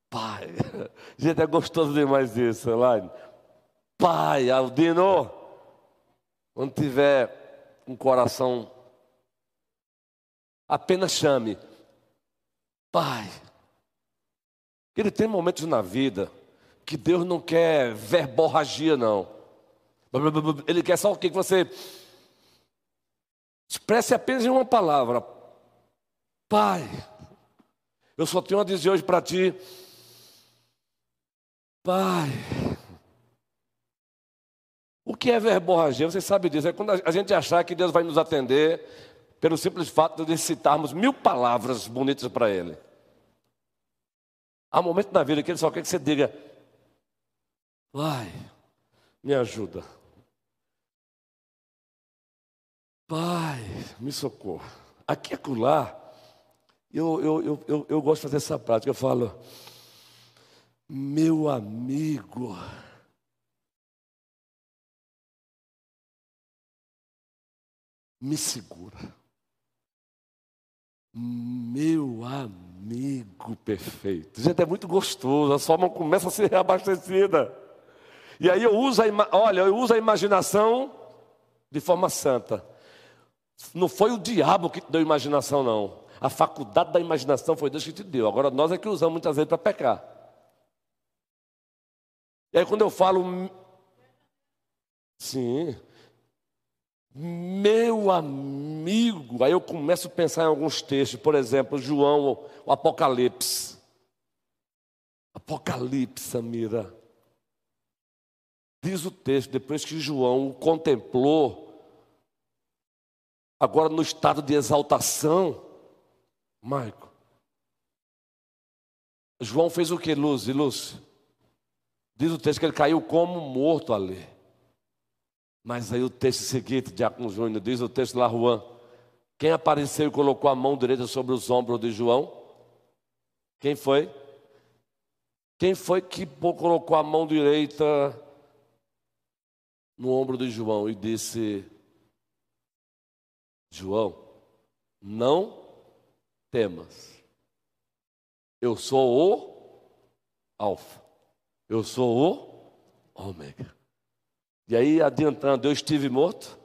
Pai. Gente, é gostoso demais isso, Elaine. Pai, Aldino, quando tiver um coração, apenas chame. Pai. Ele tem momentos na vida que Deus não quer verborragia, não. Ele quer só o que você expresse apenas em uma palavra. Pai, eu só tenho a dizer hoje para ti. Pai. O que é verborragia? Você sabe disso. É quando a gente achar que Deus vai nos atender pelo simples fato de citarmos mil palavras bonitas para Ele. Há um momento na vida que Ele só quer que você diga Pai, me ajuda. Pai, me socorra. Aqui e acolá, eu, eu, eu, eu, gosto de fazer essa prática. Eu falo, meu amigo, me segura. Meu amigo perfeito. Gente, é muito gostoso, a sua mão começa a ser abastecida. E aí eu uso a, olha, eu uso a imaginação de forma santa. Não foi o diabo que te deu imaginação, não. A faculdade da imaginação foi Deus que te deu. Agora nós é que usamos muitas vezes para pecar. E aí quando eu falo. Sim. Meu amigo, aí eu começo a pensar em alguns textos, por exemplo, João, o Apocalipse. Apocalipse, Samira. Diz o texto, depois que João o contemplou, agora no estado de exaltação, Maico. João fez o que, Luz e Lúcio? Diz o texto que ele caiu como morto ali. Mas aí o texto seguinte, Diácono Júnior, diz o texto lá, Juan. Quem apareceu e colocou a mão direita sobre os ombros de João? Quem foi? Quem foi que colocou a mão direita no ombro de João e disse: João, não temas. Eu sou o Alfa. Eu sou o Ômega. E aí, adiantando, eu estive morto,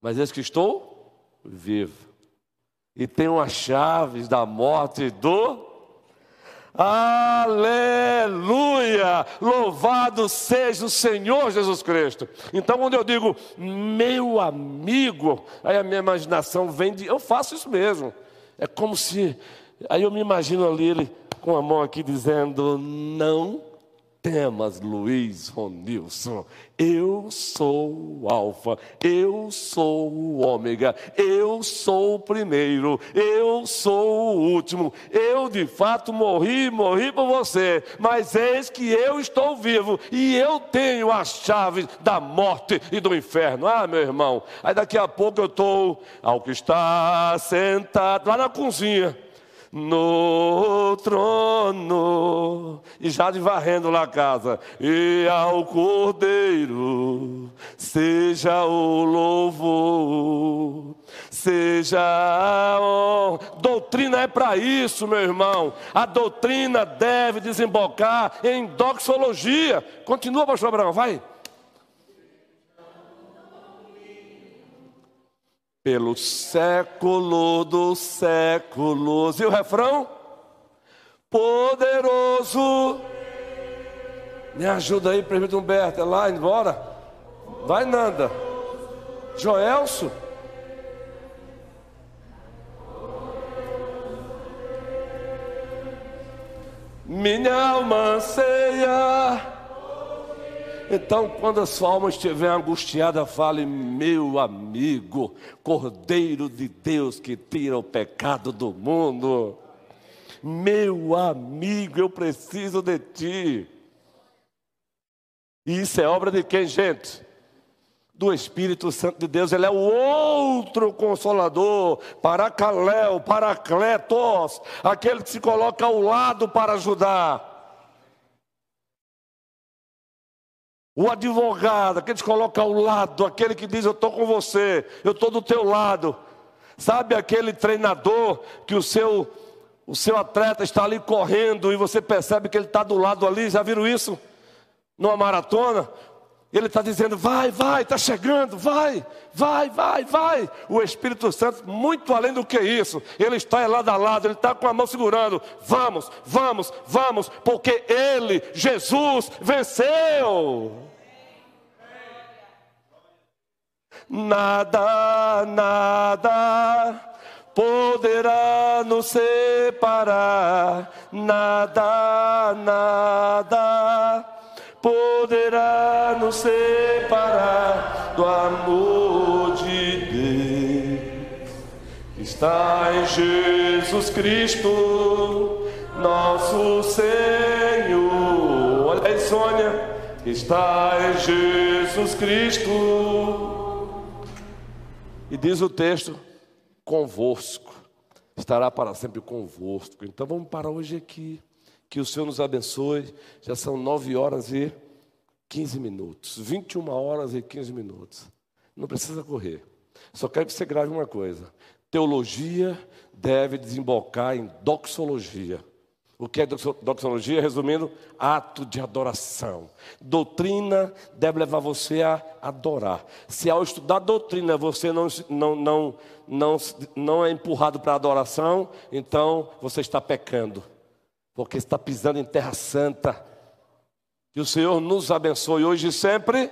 mas eis que estou vivo. e tenho as chaves da morte do Aleluia! Louvado seja o Senhor Jesus Cristo. Então, quando eu digo meu amigo, aí a minha imaginação vem de. Eu faço isso mesmo. É como se. Aí eu me imagino ali ele com a mão aqui dizendo: Não temas, Luiz Ronilson. Eu sou o Alfa, eu sou o Ômega, eu sou o primeiro, eu sou o último. Eu de fato morri, morri por você, mas eis que eu estou vivo e eu tenho as chaves da morte e do inferno. Ah, meu irmão, aí daqui a pouco eu estou ao que está sentado lá na cozinha no trono, e já de varrendo lá a casa, e ao Cordeiro seja o louvor, seja a honra. Doutrina é para isso, meu irmão. A doutrina deve desembocar em doxologia. Continua, pastor Abraão, vai. Pelo século dos séculos. E o refrão? Poderoso. Me ajuda aí, prefeito Humberto. É lá, embora. Vai, Nanda. Joelso. Minha alma anseia então, quando a sua alma estiver angustiada, fale: Meu amigo, Cordeiro de Deus que tira o pecado do mundo. Meu amigo, eu preciso de ti. E isso é obra de quem, gente? Do Espírito Santo de Deus, ele é o outro consolador, paracaléu, paracletos, aquele que se coloca ao lado para ajudar. O advogado, aquele que coloca ao lado, aquele que diz: Eu estou com você, eu estou do teu lado. Sabe aquele treinador que o seu, o seu atleta está ali correndo e você percebe que ele está do lado ali? Já viram isso? Numa maratona? Ele está dizendo: vai, vai, está chegando, vai, vai, vai, vai. O Espírito Santo, muito além do que isso, ele está lado a lado, ele está com a mão segurando. Vamos, vamos, vamos, porque ele, Jesus, venceu. Nada, nada poderá nos separar, nada, nada poderá nos separar do amor de Deus. Está em Jesus Cristo, nosso Senhor. Olha aí, Sônia. Está em Jesus Cristo e diz o texto: convosco, estará para sempre convosco. Então vamos parar hoje aqui. Que o Senhor nos abençoe. Já são nove horas e quinze minutos. 21 horas e quinze minutos. Não precisa correr. Só quero que você grave uma coisa. Teologia deve desembocar em doxologia. O que é doxologia? Resumindo, ato de adoração. Doutrina deve levar você a adorar. Se ao estudar doutrina você não, não, não, não, não é empurrado para a adoração, então você está pecando, porque está pisando em terra santa. Que o Senhor nos abençoe hoje e sempre.